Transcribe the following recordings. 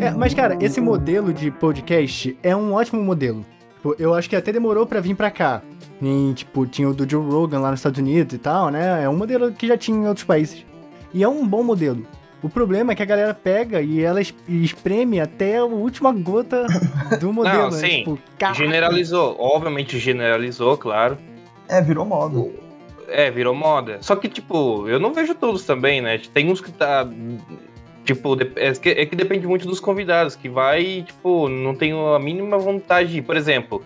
É, mas cara, esse modelo de podcast é um ótimo modelo. Tipo, eu acho que até demorou para vir para cá. Em, tipo, tinha o do Joe Rogan lá nos Estados Unidos e tal, né? É um modelo que já tinha em outros países. E é um bom modelo. O problema é que a galera pega e ela espreme até a última gota do modelo. Não, né? sim. Tipo, generalizou. Obviamente generalizou, claro. É, virou moda. É, virou moda. Só que, tipo, eu não vejo todos também, né? Tem uns que tá. Tipo, é que, é que depende muito dos convidados, que vai, tipo, não tenho a mínima vontade. Por exemplo,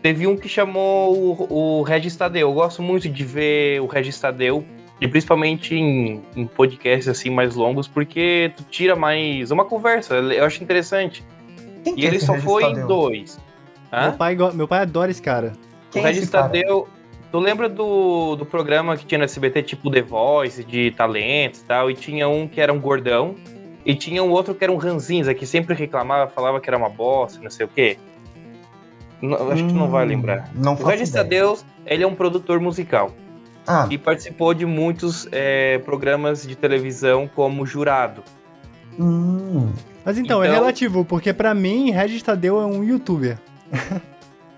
teve um que chamou o, o Regis Tadeu. Eu gosto muito de ver o Regis Tadeu e principalmente em, em podcasts assim mais longos, porque tu tira mais uma conversa. Eu acho interessante. Quem e ele é só foi em dois. Meu pai, meu pai adora esse cara. Quem o é Regis Tadeu. Tu lembra do, do programa que tinha no SBT, tipo The Voice, de talentos e tal? E tinha um que era um gordão, e tinha um outro que era um ranzinza, que sempre reclamava, falava que era uma bosta, não sei o quê. Não, acho hum, que tu não vai hum, lembrar. Não o Regis Tadeu, ele é um produtor musical. Ah. E participou de muitos é, programas de televisão como jurado. Hum. Mas então, é então, é relativo, porque para mim, Regis Tadeu é um youtuber.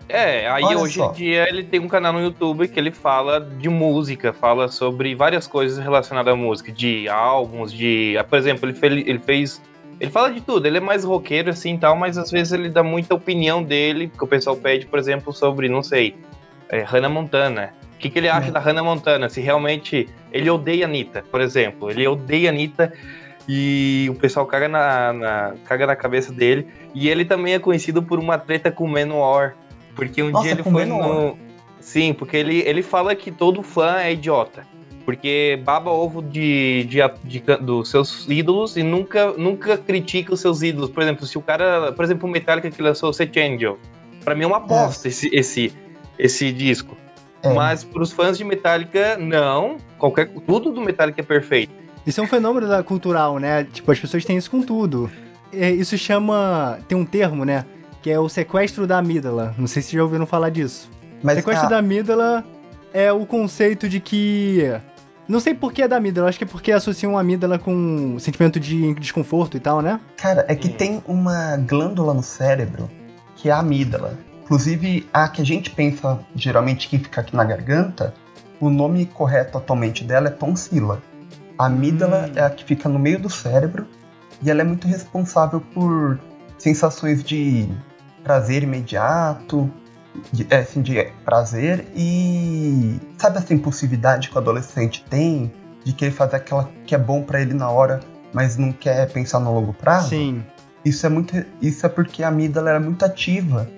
É, aí Olha hoje só. em dia ele tem um canal no YouTube que ele fala de música, fala sobre várias coisas relacionadas à música, de álbuns, de. Por exemplo, ele fez, ele fez. Ele fala de tudo, ele é mais roqueiro assim e tal, mas às vezes ele dá muita opinião dele, que o pessoal pede, por exemplo, sobre, não sei, é, Hannah Montana. O que, que ele acha é. da Hannah Montana? Se realmente ele odeia a Anitta, por exemplo. Ele odeia a Anitta e o pessoal caga na, na, caga na cabeça dele. E ele também é conhecido por uma treta com o Menor. Porque um Nossa, dia ele foi no. Sim, porque ele, ele fala que todo fã é idiota. Porque baba ovo de, de, de, dos seus ídolos e nunca, nunca critica os seus ídolos. Por exemplo, se o cara. Por exemplo, o Metallica que lançou o Set Angel. Pra mim é uma bosta é. esse, esse, esse disco. É. Mas para os fãs de Metallica, não. Qualquer, tudo do Metallica é perfeito. Isso é um fenômeno da cultural, né? Tipo, as pessoas têm isso com tudo. É, isso chama. Tem um termo, né? Que é o sequestro da amígdala. Não sei se já ouviram falar disso. Mas, sequestro ah, da amígdala é o conceito de que. Não sei por que é da amígdala, acho que é porque associam a amígdala com sentimento de desconforto e tal, né? Cara, é que tem uma glândula no cérebro que é a amígdala. Inclusive, a que a gente pensa geralmente que fica aqui na garganta, o nome correto atualmente dela é tonsila. A amígdala hum. é a que fica no meio do cérebro e ela é muito responsável por sensações de prazer imediato, de, é, assim, de prazer e sabe essa impulsividade que o adolescente tem de querer fazer aquela que é bom para ele na hora, mas não quer pensar no longo prazo? Sim. Isso é muito, isso é porque a amígdala era muito ativa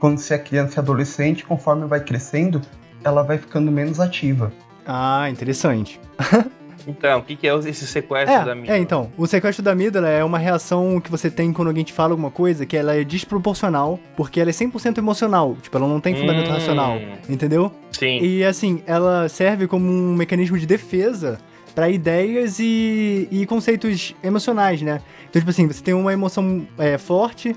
quando você é criança e adolescente, conforme vai crescendo, ela vai ficando menos ativa. Ah, interessante. Então, o que, que é esse sequestro é, da amígdala? É, então, o sequestro da amígdala é uma reação que você tem quando alguém te fala alguma coisa que ela é desproporcional, porque ela é 100% emocional, tipo, ela não tem fundamento hum, racional, entendeu? Sim. E assim, ela serve como um mecanismo de defesa para ideias e, e conceitos emocionais, né? Então, tipo assim, você tem uma emoção é, forte,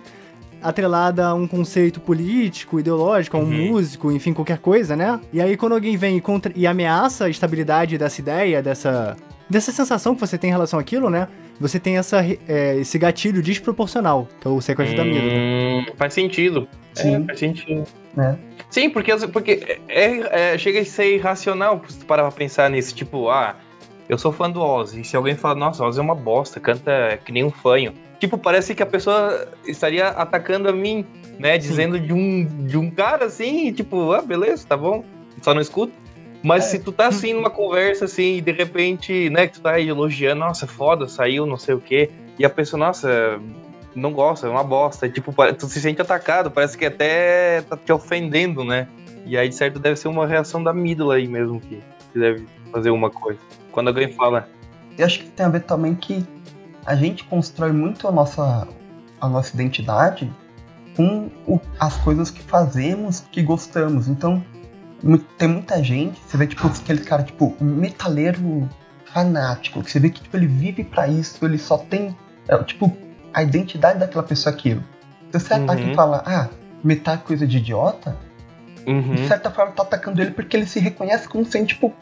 atrelada a um conceito político, ideológico, a um uhum. músico, enfim, qualquer coisa, né? E aí quando alguém vem contra, e ameaça a estabilidade dessa ideia, dessa, dessa sensação que você tem em relação àquilo, né? Você tem essa, é, esse gatilho desproporcional, que é o sequestro hum, da vida. Né? Faz sentido. Sim. É, faz sentido. É. Sim, porque, porque é, é, chega a ser irracional se tu parar pra pensar nisso. Tipo, ah, eu sou fã do Ozzy. E se alguém fala, nossa, Ozzy é uma bosta, canta que nem um fanho tipo, parece que a pessoa estaria atacando a mim, né? Sim. Dizendo de um, de um cara assim, tipo, ah, beleza, tá bom, só não escuto. Mas é. se tu tá assim numa conversa assim, e de repente, né, que tu tá elogiando, nossa, foda, saiu, não sei o quê, e a pessoa, nossa, não gosta, é uma bosta, tipo, tu se sente atacado, parece que até tá te ofendendo, né? E aí, de certo, deve ser uma reação da amígdala aí mesmo que, que deve fazer uma coisa. Quando alguém fala. Eu acho que tem a ver também que a gente constrói muito a nossa, a nossa identidade com o, as coisas que fazemos, que gostamos. Então, tem muita gente, você vê tipo aquele cara tipo metaleiro fanático, que você vê que tipo, ele vive para isso, ele só tem é, tipo a identidade daquela pessoa é aquilo. Se você uhum. ataca e fala, ah, metal é coisa de idiota, uhum. de certa forma tá atacando ele porque ele se reconhece como sendo tipo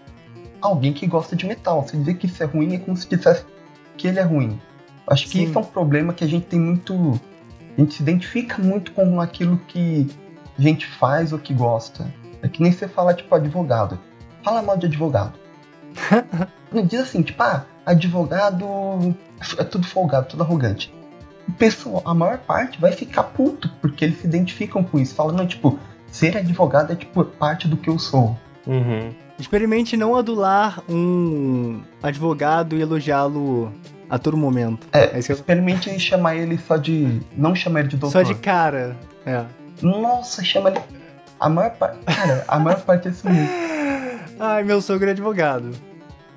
alguém que gosta de metal. Se dizer que isso é ruim é como se dissesse que ele é ruim. Acho que Sim. isso é um problema que a gente tem muito. A gente se identifica muito com aquilo que a gente faz ou que gosta. É que nem você fala, tipo, advogado. Fala mal de advogado. Não diz assim, tipo, ah, advogado é tudo folgado, tudo arrogante. O pessoal, a maior parte vai ficar puto, porque eles se identificam com isso. Fala, não, tipo, ser advogado é tipo parte do que eu sou. Uhum. Experimente não adular um advogado e elogiá-lo a todo momento. É, é experimente eu... chamar ele só de. Não chamar ele de doutor. Só de cara. É. Nossa, chama ele. A maior parte. Cara, a maior parte é assim. Ai, meu sogro é advogado.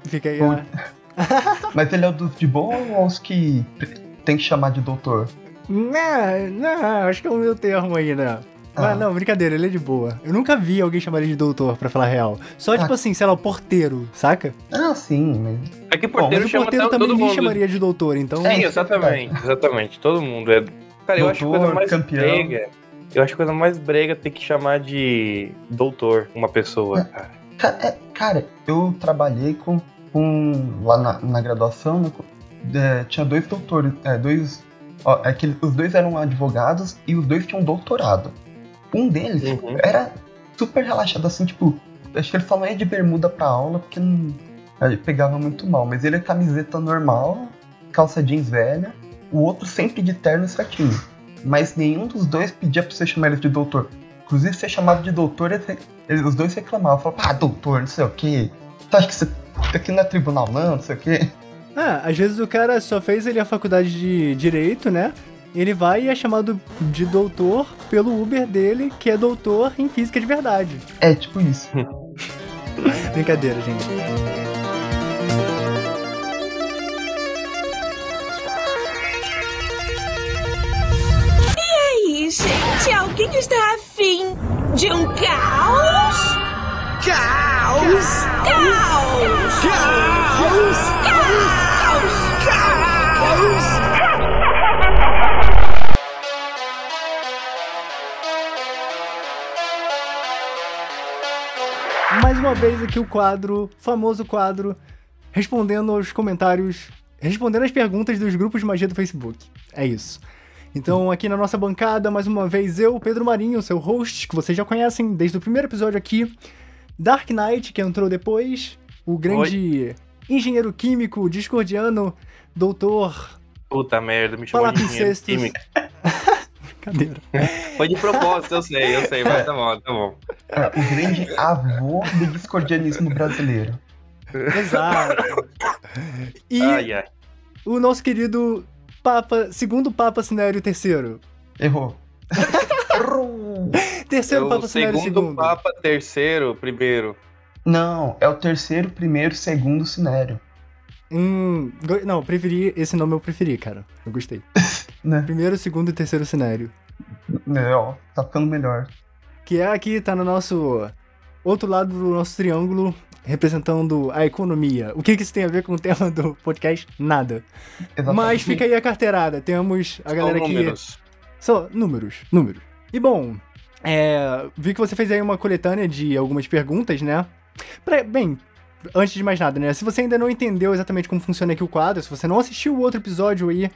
Fica aí, né? Mas ele é o dos de boa ou os que tem que chamar de doutor? Não, não, acho que é o meu termo aí, né? Ah. Mas não, brincadeira, ele é de boa. Eu nunca vi alguém chamar ele de doutor, pra falar real. Só, ah. tipo assim, sei lá, o porteiro, saca? Ah, sim, mas... É que porteiro Bom, mas o porteiro também me chamaria de doutor, então... Sim, exatamente, exatamente. Todo mundo é... Cara, eu doutor, acho a coisa mais campeão. brega... Eu acho a coisa mais brega ter que chamar de doutor uma pessoa, é, cara. É, cara, eu trabalhei com... com lá na, na graduação, no, é, tinha dois doutores, é, dois... Ó, é que os dois eram advogados e os dois tinham doutorado. Um deles uhum. era super relaxado, assim, tipo, acho que ele só não ia de bermuda pra aula porque não. Ele pegava muito mal, mas ele é camiseta normal, calça jeans velha, o outro sempre de terno certinho. Mas nenhum dos dois pedia pra você chamar ele de doutor. Inclusive, ser chamado de doutor, eles, os dois reclamavam. Falavam, ah, doutor, não sei o quê. Tu acha que você aqui não é tribunal, não, não sei o quê. Ah, às vezes o cara só fez ali a faculdade de direito, né? Ele vai e é chamado de doutor pelo Uber dele, que é doutor em física de verdade. É, tipo isso. Brincadeira, gente. E aí, gente? Alguém está afim de um caos? Caos! Caos! Caos! Caos! Caos! caos. Mais uma vez aqui o quadro, famoso quadro, respondendo aos comentários, respondendo as perguntas dos grupos de magia do Facebook. É isso. Então, aqui na nossa bancada, mais uma vez, eu, Pedro Marinho, seu host, que vocês já conhecem desde o primeiro episódio aqui. Dark Knight, que entrou depois. O grande Oi. engenheiro químico, discordiano, doutor. Puta merda, me chamou de engenheiro químico. Brincadeira. Foi de propósito, eu sei, eu sei, mas tá bom, tá bom. O grande avô do discordianismo brasileiro. Exato. E ai, ai. o nosso querido Papa, segundo Papa Sinério III. Errou. terceiro é Papa Sinério II. Segundo Papa, terceiro, primeiro. Não, é o terceiro, primeiro, segundo Sinério. Hum, não, preferi. Esse nome eu preferi, cara. Eu gostei. né? Primeiro, segundo e terceiro cenário. É, ó, tá ficando melhor. Que é aqui, tá no nosso outro lado do nosso triângulo, representando a economia. O que, que isso tem a ver com o tema do podcast? Nada. Exatamente. Mas fica aí a carteirada. Temos a galera aqui. Números. Só números, números. E bom, é, vi que você fez aí uma coletânea de algumas perguntas, né? Pra, bem, antes de mais nada, né? Se você ainda não entendeu exatamente como funciona aqui o quadro, se você não assistiu o outro episódio aí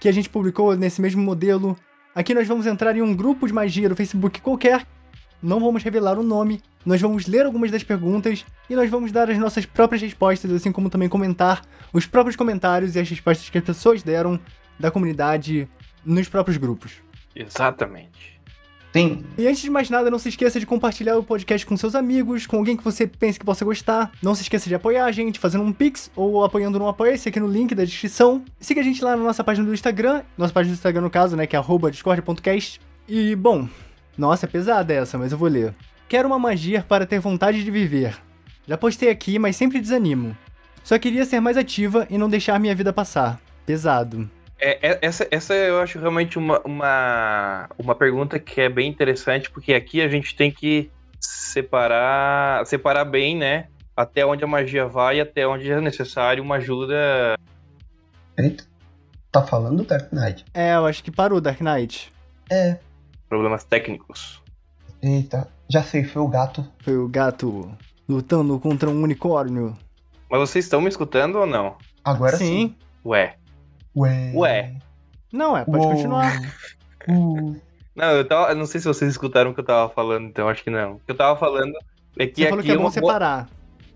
que a gente publicou nesse mesmo modelo, aqui nós vamos entrar em um grupo de magia do Facebook qualquer. Não vamos revelar o nome, nós vamos ler algumas das perguntas e nós vamos dar as nossas próprias respostas, assim como também comentar os próprios comentários e as respostas que as pessoas deram da comunidade nos próprios grupos. Exatamente. Sim. E antes de mais nada, não se esqueça de compartilhar o podcast com seus amigos, com alguém que você pense que possa gostar. Não se esqueça de apoiar a gente fazendo um Pix ou apoiando no Apoia-se aqui no link da descrição. Siga a gente lá na nossa página do Instagram, nossa página do Instagram no caso, né, que é discord.cast. E, bom, nossa, é pesada essa, mas eu vou ler. Quero uma magia para ter vontade de viver. Já postei aqui, mas sempre desanimo. Só queria ser mais ativa e não deixar minha vida passar. Pesado. É, é, essa, essa eu acho realmente uma, uma, uma pergunta que é bem interessante, porque aqui a gente tem que separar, separar bem, né? Até onde a magia vai e até onde é necessário uma ajuda. Eita, tá falando Dark Knight? É, eu acho que parou Dark Knight. É. Problemas técnicos. Eita, já sei, foi o gato. Foi o gato lutando contra um unicórnio. Mas vocês estão me escutando ou não? Agora sim. sim. Ué, Ué. Ué. Não, é, pode Uou. continuar. Não, eu tava. Não sei se vocês escutaram o que eu tava falando, então acho que não. O que eu tava falando é que Você falou aqui que é é bom boa- separar.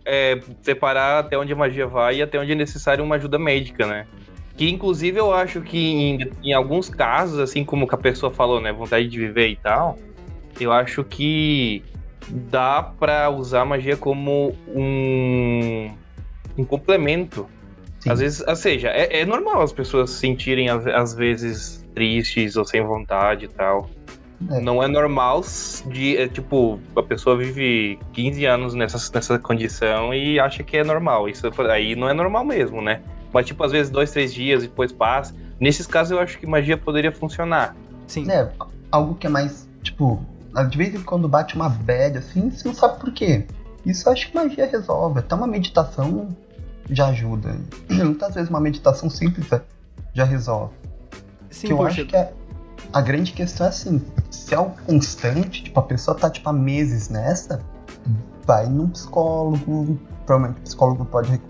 é, separar até onde a magia vai e até onde é necessário uma ajuda médica, né? Que inclusive eu acho que em, em alguns casos, assim como que a pessoa falou, né, vontade de viver e tal, eu acho que dá pra usar a magia como um, um complemento. Sim. Às vezes, ou seja, é, é normal as pessoas se sentirem às, vezes tristes ou sem vontade e tal. É. Não é normal de, é, tipo, a pessoa vive 15 anos nessa, nessa condição e acha que é normal. Isso aí não é normal mesmo, né? Mas, tipo, às vezes dois, três dias e depois passa. Nesses casos eu acho que magia poderia funcionar. Sim. É, algo que é mais, tipo, de vez em quando bate uma bad assim, você não sabe por quê. Isso eu acho que magia resolve. Até uma meditação já ajuda. Muitas vezes uma meditação simples é- já resolve. Sim, que eu acho que é, a grande questão é assim, se é algo constante, tipo, a pessoa tá tipo há meses nessa, vai num psicólogo, provavelmente o psicólogo pode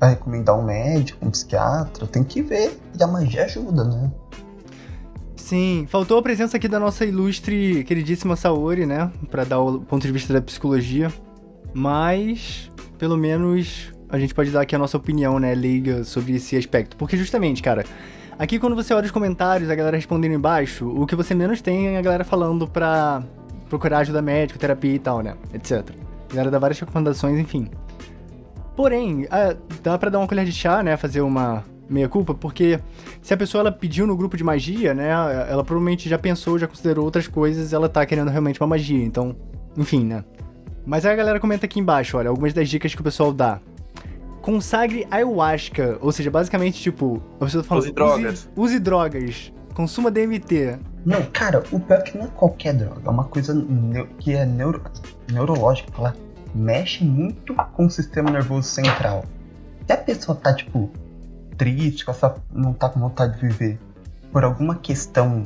vai recomendar um médico, um psiquiatra, tem que ver, e a magia ajuda, né? Sim, faltou a presença aqui da nossa ilustre, queridíssima Saori, né? Pra dar o ponto de vista da psicologia. Mas, pelo menos, a gente pode dar aqui a nossa opinião, né, leiga, sobre esse aspecto. Porque, justamente, cara, aqui quando você olha os comentários, a galera respondendo embaixo, o que você menos tem é a galera falando pra procurar ajuda médica, terapia e tal, né? Etc. A galera dá várias recomendações, enfim. Porém, ah, dá pra dar uma colher de chá, né? Fazer uma meia-culpa, porque se a pessoa ela pediu no grupo de magia, né? Ela provavelmente já pensou, já considerou outras coisas, ela tá querendo realmente uma magia. Então, enfim, né? Mas aí a galera comenta aqui embaixo, olha, algumas das dicas que o pessoal dá. Consagre ayahuasca, ou seja, basicamente, tipo, a pessoa tá falando. Use drogas. Use, use drogas. Consuma DMT. Não, cara, o pior é que não é qualquer droga, é uma coisa que é neuro, neurológica, ela mexe muito com o sistema nervoso central. Se a pessoa tá, tipo, triste, com essa, não tá com vontade de viver, por alguma questão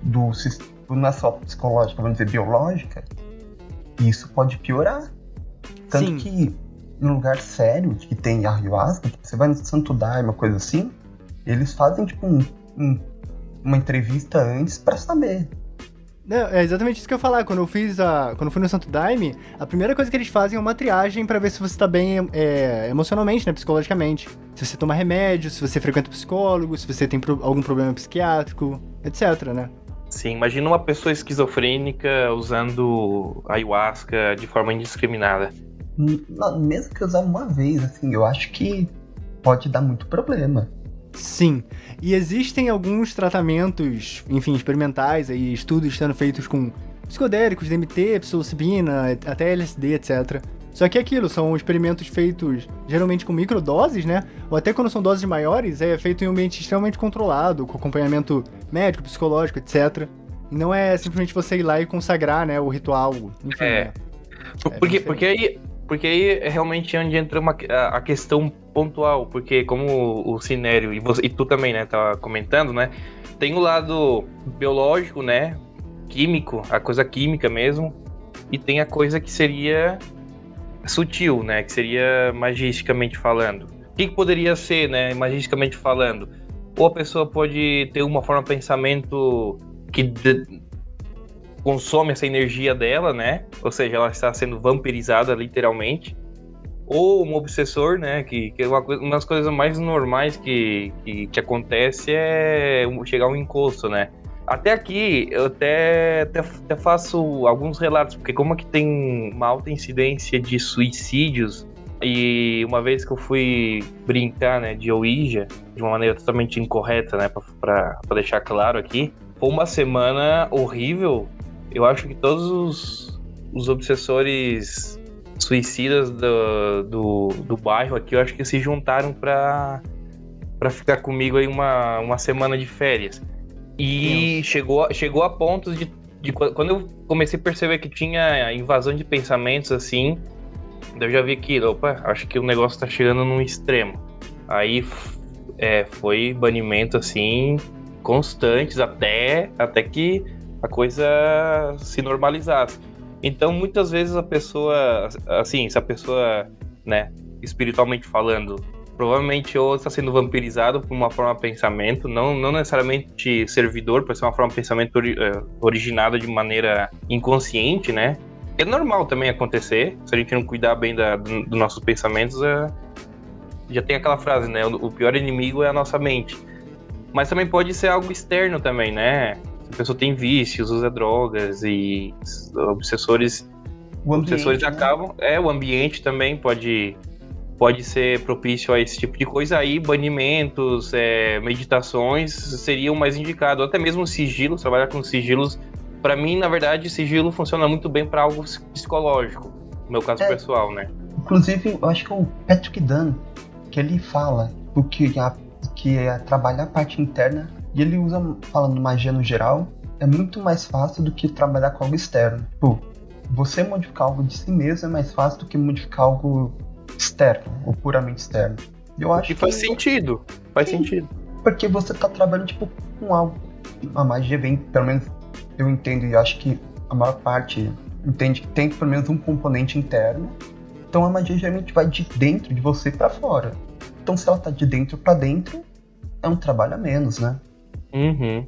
do sis- não é só psicológica, vamos dizer, biológica, isso pode piorar. Tanto Sim. que em lugar sério, que tem ayahuasca, tipo, você vai no Santo Daime, uma coisa assim, eles fazem, tipo, um- um- uma entrevista antes pra saber. Não, é exatamente isso que eu ia falar. Quando eu fiz a. Quando eu fui no Santo Daime, a primeira coisa que eles fazem é uma triagem pra ver se você tá bem é, emocionalmente, né? Psicologicamente. Se você toma remédio, se você frequenta psicólogo, se você tem pro- algum problema psiquiátrico, etc, né? Sim, imagina uma pessoa esquizofrênica usando ayahuasca de forma indiscriminada. Mesmo que usar uma vez, assim, eu acho que pode dar muito problema. Sim. E existem alguns tratamentos, enfim, experimentais aí, estudos sendo feitos com psicodélicos, DMT, psilocibina, até LSD, etc. Só que é aquilo, são experimentos feitos geralmente com microdoses, né? Ou até quando são doses maiores, é feito em um ambiente extremamente controlado, com acompanhamento médico, psicológico, etc. E não é simplesmente você ir lá e consagrar, né, o ritual, enfim. É. né? É porque, porque aí, porque aí é realmente onde entra uma, a, questão pontual, porque como o Cinério e, você, e tu também, né, tá comentando, né, tem o lado biológico, né, químico, a coisa química mesmo, e tem a coisa que seria sutil, né, que seria magisticamente falando. O que, que poderia ser, né, magisticamente falando? Ou a pessoa pode ter uma forma de pensamento que de- consome essa energia dela, né? Ou seja, ela está sendo vampirizada literalmente. Ou um obsessor, né? Que, que é uma, uma das coisas mais normais que, que, acontece é chegar um encosto, né? Até aqui, eu até, até, até faço alguns relatos, porque como aqui tem uma alta incidência de suicídios, e uma vez que eu fui brincar, né, de Ouija, de uma maneira totalmente incorreta, né, pra deixar claro aqui, foi uma semana horrível. Eu acho que todos os, os obsessores suicidas do, do, do bairro aqui, eu acho que se juntaram pra, pra ficar comigo aí uma, uma semana de férias. E chegou, chegou a pontos de, de. Quando eu comecei a perceber que tinha invasão de pensamentos assim, eu já vi que, opa, acho que o negócio tá chegando num extremo. Aí é, foi banimento assim, constantes até, até que a coisa se normalizasse. Então, muitas vezes a pessoa, assim, se a pessoa, né, espiritualmente falando, provavelmente ou está sendo vampirizado por uma forma de pensamento, não, não necessariamente servidor, pode ser uma forma de pensamento ori uh, originada de maneira inconsciente, né? É normal também acontecer, se a gente não cuidar bem da, dos do nossos pensamentos, uh, já tem aquela frase, né? O, o pior inimigo é a nossa mente. Mas também pode ser algo externo também, né? A pessoa tem vícios, usa drogas e obsessores, o ambiente, obsessores né? acabam. É, o ambiente também pode pode ser propício a esse tipo de coisa aí, banimentos, é, meditações seriam mais indicados, até mesmo sigilos, trabalhar com sigilos. Para mim, na verdade, sigilo funciona muito bem para algo psicológico, no meu caso É. pessoal, né? Inclusive, eu acho que é o Patrick Dunn, que ele fala o que, a, que é trabalhar a parte interna, e ele usa, falando magia no geral, é muito mais fácil do que trabalhar com algo externo. Tipo, você modificar algo de si mesmo é mais fácil do que modificar algo externo, ou puramente externo. E eu acho E faz que sentido, faz Sim. sentido. porque você tá trabalhando tipo com algo. A magia vem, pelo menos eu entendo e acho que a maior parte entende que tem pelo menos um componente interno. Então a magia geralmente vai de dentro de você pra fora. Então se ela tá de dentro pra dentro, é um trabalho a menos, né? Uhum.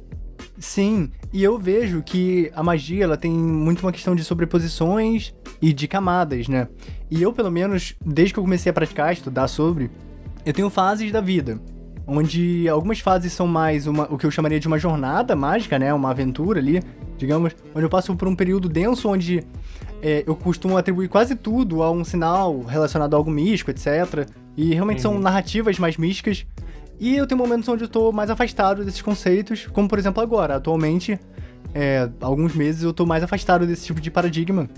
Sim, e eu vejo que a magia ela tem muito uma questão de sobreposições e de camadas, né? E eu, pelo menos, desde que eu comecei a praticar, estudar sobre, eu tenho fases da vida. Onde algumas fases são mais uma, o que eu chamaria de uma jornada mágica, né? Uma aventura ali, digamos, onde eu passo por um período denso onde é, eu costumo atribuir quase tudo a um sinal relacionado a algo místico, etc. E realmente são Uhum. narrativas mais místicas. E eu tenho momentos onde eu tô mais afastado desses conceitos, como por exemplo agora. Atualmente, é, alguns meses eu tô mais afastado desse tipo de paradigma.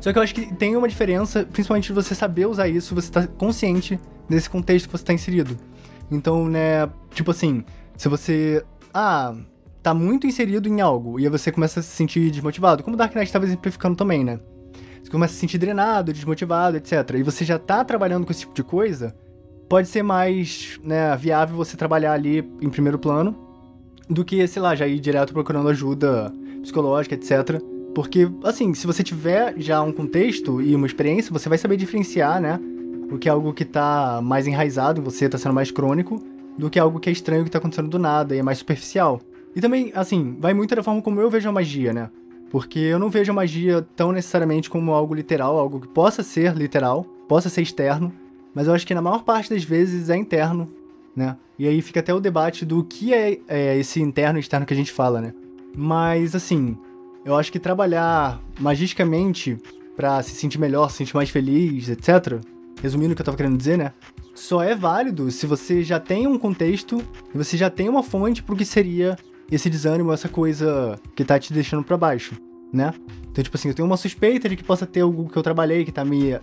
Só que eu acho que tem uma diferença, principalmente de você saber usar isso, você tá consciente desse contexto que você tá inserido. Então, né, tipo assim, se você. Ah, tá muito inserido em algo, e aí você começa a se sentir desmotivado, como o Dark Knight estava exemplificando também, né? Você começa a se sentir drenado, desmotivado, etc. E você já tá trabalhando com esse tipo de coisa, pode ser mais né, viável você trabalhar ali em primeiro plano do que, sei lá, já ir direto procurando ajuda psicológica, etc. Porque, assim, se você tiver já um contexto e uma experiência, você vai saber diferenciar, né? O que é algo que tá mais enraizado você, tá sendo mais crônico, do que algo que é estranho que tá acontecendo do nada e é mais superficial. E também, assim, vai muito da forma como eu vejo a magia, né? Porque eu não vejo a magia tão necessariamente como algo literal, algo que possa ser literal, possa ser externo, mas eu acho que na maior parte das vezes é interno, né? E aí fica até o debate do que é, é esse interno e externo que a gente fala, né? Mas, assim, eu acho que trabalhar magisticamente pra se sentir melhor, se sentir mais feliz, etc. Resumindo o que eu tava querendo dizer, né? Só é válido se você já tem um contexto e você já tem uma fonte pro que seria esse desânimo, essa coisa que tá te deixando pra baixo, né? Então, tipo assim, eu tenho uma suspeita de que possa ter algo que eu trabalhei que tá me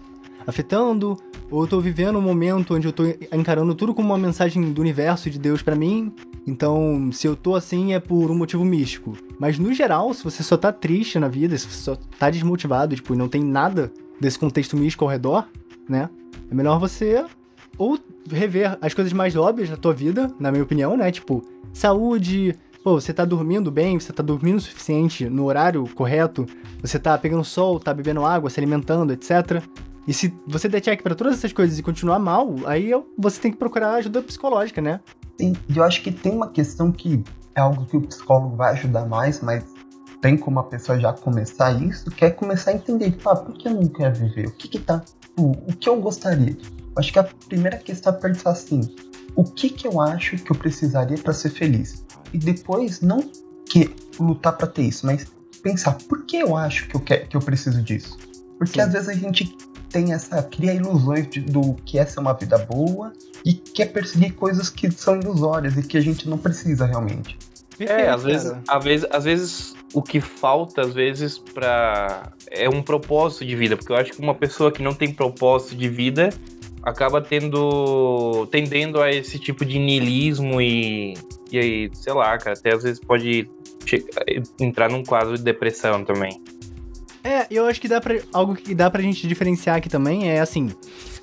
afetando, ou eu tô vivendo um momento onde eu tô encarando tudo como uma mensagem do universo e de Deus pra mim. Então, se eu tô assim é por um motivo místico. Mas no geral, se você só tá triste na vida, se você só tá desmotivado, tipo, e não tem nada desse contexto místico ao redor, né? É melhor você ou rever as coisas mais óbvias da tua vida, na minha opinião, né? Tipo, saúde, pô, você tá dormindo bem, você tá dormindo o suficiente no horário correto, você tá pegando sol, tá bebendo água, se alimentando, etc. E se você der check pra todas essas coisas e continuar mal, aí eu- você tem que procurar ajuda psicológica, né? Sim, eu acho que tem uma questão que é algo que o psicólogo vai ajudar mais, mas tem como a pessoa já começar isso, que é começar a entender, tipo, ah, por que eu não quero viver? O que que tá, o, o que eu gostaria? Eu acho que a primeira questão é pensar assim, o que que eu acho que eu precisaria para ser feliz? E depois, não que lutar para ter isso, mas pensar, por que eu acho que eu, quero, que eu preciso disso? Porque Sim. às vezes a gente tem essa, cria ilusões de- do que é ser uma vida boa e quer perseguir coisas que são ilusórias e que a gente não precisa realmente. É, às vezes, às vezes, às vezes o que falta, às vezes, pra. é um propósito de vida. Porque eu acho que uma pessoa que não tem propósito de vida acaba tendo. tendendo a esse tipo de niilismo e. E aí, sei lá, cara, até às vezes pode che- entrar num quadro de depressão também. É, eu acho que dá pra, algo que dá pra gente diferenciar aqui também é assim,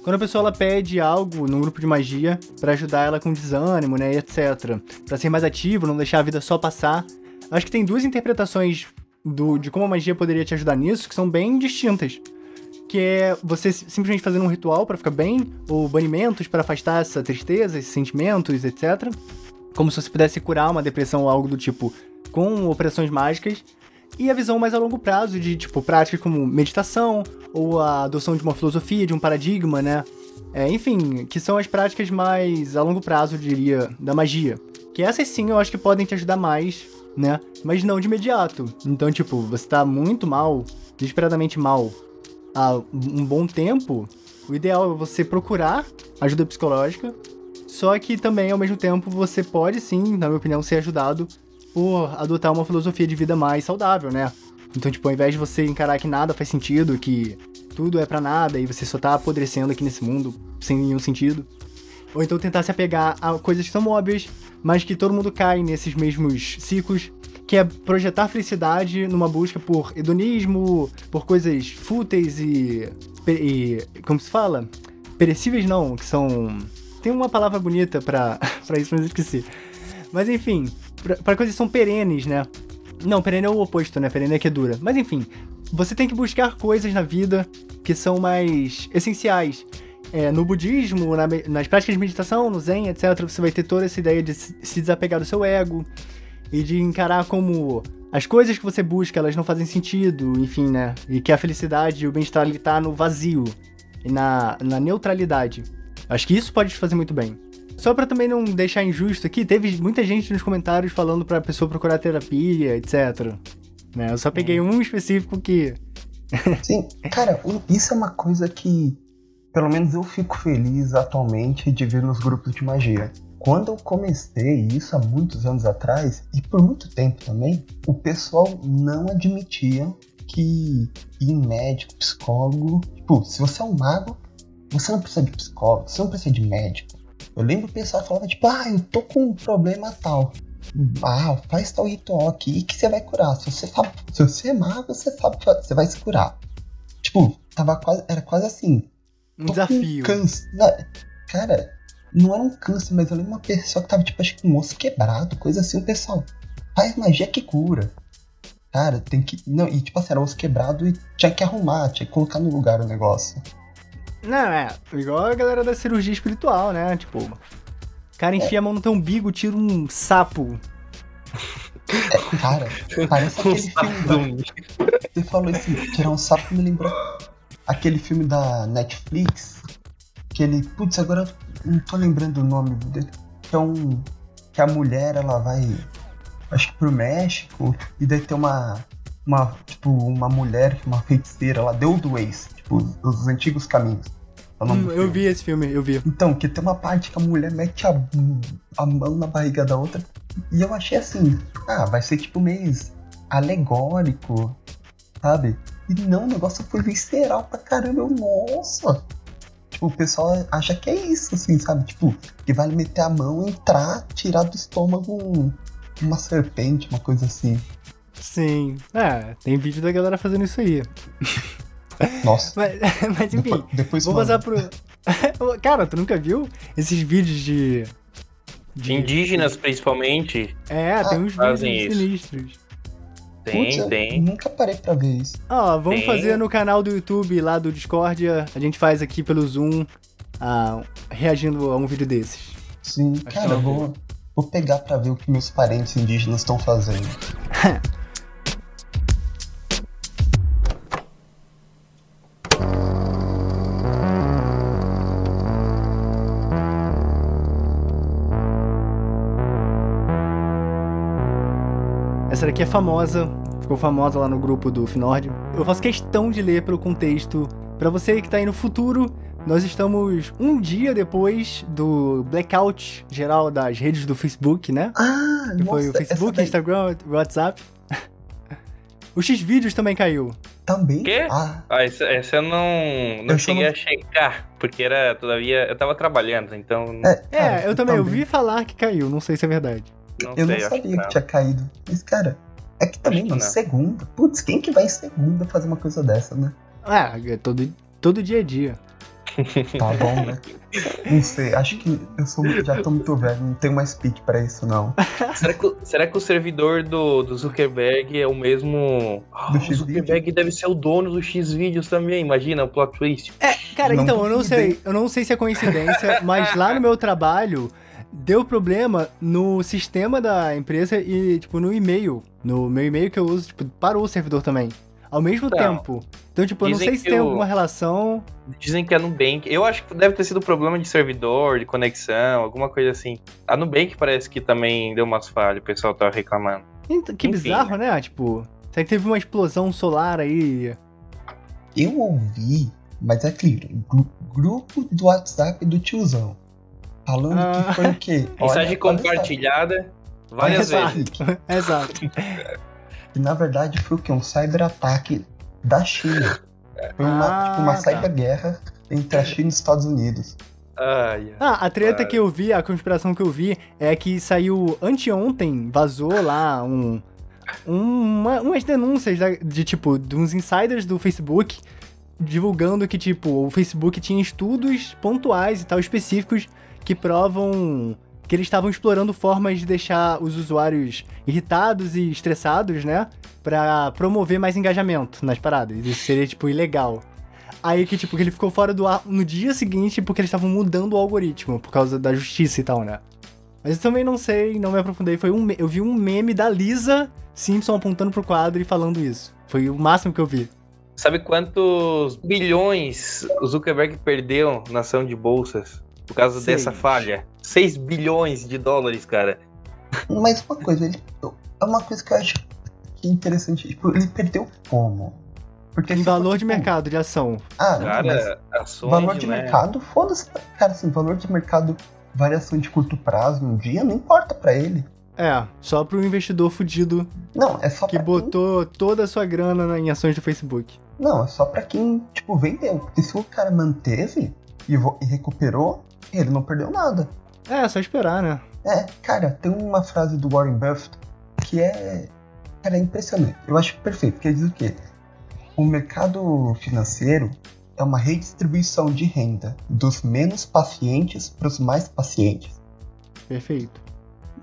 quando a pessoa ela pede algo num grupo de magia pra ajudar ela com desânimo, né, etc, Pra ser mais ativo, não deixar a vida só passar. Acho que tem duas interpretações do, de como a magia poderia te ajudar nisso que são bem distintas. que é você simplesmente fazendo um ritual para ficar bem, ou banimentos para afastar essa tristeza, esses sentimentos, etc. Como se você pudesse curar uma depressão ou algo do tipo com operações mágicas. E a visão mais a longo prazo de, tipo, práticas como meditação, ou a adoção de uma filosofia, de um paradigma, né? É, enfim, que são as práticas mais a longo prazo, eu diria, da magia. Que essas sim eu acho que podem te ajudar mais, né? Mas não de imediato. Então, tipo, você tá muito mal, desesperadamente mal, há um bom tempo, o ideal é você procurar ajuda psicológica. Só que também, ao mesmo tempo, você pode sim, na minha opinião, ser ajudado por adotar uma filosofia de vida mais saudável, né? Então, tipo, ao invés de você encarar que nada faz sentido, que tudo é para nada e você só tá apodrecendo aqui nesse mundo sem nenhum sentido. Ou então tentar se apegar a coisas que são óbvias, mas que todo mundo cai nesses mesmos ciclos, que é projetar felicidade numa busca por hedonismo, por coisas fúteis e, e como se fala? Perecíveis não, que são tem uma palavra bonita para para isso, mas eu esqueci. Mas enfim, para coisas que são perenes, né? Não, perene é o oposto, né? Perene é que é dura. Mas enfim, você tem que buscar coisas na vida que são mais essenciais. É, no budismo, na, nas práticas de meditação, no zen, etc., você vai ter toda essa ideia de se desapegar do seu ego e de encarar como as coisas que você busca, elas não fazem sentido, enfim, né? E que a felicidade e o bem-estar ali tá no vazio e na, na neutralidade. Acho que isso pode te fazer muito bem. Só para também não deixar injusto aqui, teve muita gente nos comentários falando pra pessoa procurar terapia, etc. Né? Eu só peguei um específico que. Sim, cara, isso é uma coisa que, pelo menos eu fico feliz atualmente de ver nos grupos de magia. Quando eu comecei isso há muitos anos atrás, e por muito tempo também, o pessoal não admitia que ir médico, psicólogo. Tipo, se você é um mago, você não precisa de psicólogo, você não precisa de médico. Eu lembro o pessoal falava, tipo, ah, eu tô com um problema tal. Ah, faz tal ritual aqui que você vai curar. Se você sabe, se você é mago, você sabe, você vai se curar. Tipo, tava quase, era quase assim. Um desafio. Câncer. Cara, não era um câncer, mas eu lembro uma pessoa que tava, tipo, acho que com um osso quebrado, coisa assim, o pessoal. Faz magia que cura. Cara, tem que. Não, e tipo assim, era osso quebrado e tinha que arrumar, tinha que colocar no lugar o negócio. Não, é. Igual a galera da cirurgia espiritual, né? Tipo, o cara enfia é. a mão no teu umbigo, tira um sapo. É, cara, parece aquele filme. Você falou assim, tirar um sapo me lembrou aquele filme da Netflix. Que ele. Putz, agora não tô lembrando o nome dele. Que é um. Que a mulher ela vai. Acho que pro México. E daí tem uma. Uma, tipo, uma mulher, uma feiticeira, ela deu do ex tipo, os antigos caminhos. É hum, eu vi esse filme, eu vi. Então, que tem uma parte que a mulher mete a, a mão na barriga da outra. E eu achei assim, ah, vai ser tipo meio alegórico, sabe? E não, o negócio foi visceral pra caramba. Eu, nossa! Tipo, o pessoal acha que é isso, assim, sabe? Tipo, que vai meter a mão, entrar, tirar do estômago uma serpente, uma coisa assim. Sim. É, tem vídeo da galera fazendo isso aí. Nossa. mas, mas enfim, depois, depois vou passar pro. Cara, tu nunca viu esses vídeos de. De indígenas, principalmente. É, ah, tem uns vídeos sinistros. Tem, tem. Nunca parei pra ver isso. Ó, vamos tem. fazer no canal do YouTube lá do Discordia. A gente faz aqui pelo Zoom, ah, reagindo a um vídeo desses. Sim, Acho cara, eu vou, vou pegar pra ver o que meus parentes indígenas estão fazendo. Essa daqui é famosa, ficou famosa lá no grupo do Finord. Eu faço questão de ler pelo contexto. Para você que tá aí no futuro, nós estamos um dia depois do blackout geral das redes do Facebook, né? Ah, que Foi o Facebook, Instagram, WhatsApp. O X-Vídeos também caiu. Também? Quê? Ah, ah essa, essa eu não, não eu cheguei a checar, porque era, todavia, eu tava trabalhando, então... É, é eu também, também, ouvi falar que caiu, não sei se é verdade. Não eu sei, não sabia que, que, tinha caído. Mas, cara, é que também, mano, segunda. Putz, quem que vai em segunda fazer uma coisa dessa, né? Ah, é todo, todo dia a dia. Tá bom, né? Não sei, acho que eu sou, já tô muito velho, não tenho mais pique pra isso, não. será, que, será que o servidor do, do Zuckerberg é o mesmo. Oh, o Zuckerberg deve ser o dono do X-Vídeos também, imagina o plot twist. É, cara, não então, eu não sei, eu não sei se é coincidência, mas lá no meu trabalho deu problema no sistema da empresa e, tipo, no e-mail. No meu e-mail que eu uso, tipo, parou o servidor também ao mesmo então, tempo. Então, tipo, eu não sei se tem o... alguma relação. Dizem que a Nubank. Eu acho que deve ter sido problema de servidor, de conexão, alguma coisa assim. A Nubank parece que também deu umas falhas, o pessoal tava reclamando. Então, que Enfim, bizarro, né? Tipo, será que teve uma explosão solar aí? Eu ouvi, mas é claro, grupo do WhatsApp do tiozão. Falando ah. que foi o quê? Mensagem compartilhada várias Exato. vezes. Exato. Que na verdade foi o que? Um cyberataque da China. Foi uma, ah, tipo, uma tá. cyberguerra entre a China e os Estados Unidos. Ah, yeah. ah, a treta que eu vi, a conspiração que eu vi é que saiu anteontem, vazou lá um, uma, umas denúncias de, de tipo, de uns insiders do Facebook divulgando que, tipo, o Facebook tinha estudos pontuais e tal, específicos, que provam que eles estavam explorando formas de deixar os usuários irritados e estressados, né? Pra promover mais engajamento nas paradas. Isso seria, tipo, ilegal. Aí que, tipo, que ele ficou fora do ar no dia seguinte porque eles estavam mudando o algoritmo por causa da justiça e tal, né? Mas eu também não sei, não me aprofundei. Foi um, eu vi um meme da Lisa Simpson apontando pro quadro e falando isso. Foi o máximo que eu vi. Sabe quantos bilhões o Zuckerberg perdeu na ação de bolsas por causa Sei. dessa falha? 6 bilhões de dólares, cara. Mas uma coisa, ele, é uma coisa que eu acho que é interessante. Tipo, ele perdeu como? Porque em valor de tipo, mercado de ação. Ah, cara, ações, valor de né? mercado, foda-se. Cara, assim, valor de mercado, variação de curto prazo um dia, não importa para ele. É, só pro investidor fudido. Não, é só Que botou quem... toda a sua grana em ações do Facebook. Não, é só pra quem, tipo, vendeu. Porque se o cara manteve e, e recuperou, ele não perdeu nada. É, só esperar, né? É, cara, tem uma frase do Warren Buffett que é. Cara, é impressionante. Eu acho perfeito, que ele diz o quê? O mercado financeiro é uma redistribuição de renda dos menos pacientes para os mais pacientes. Perfeito.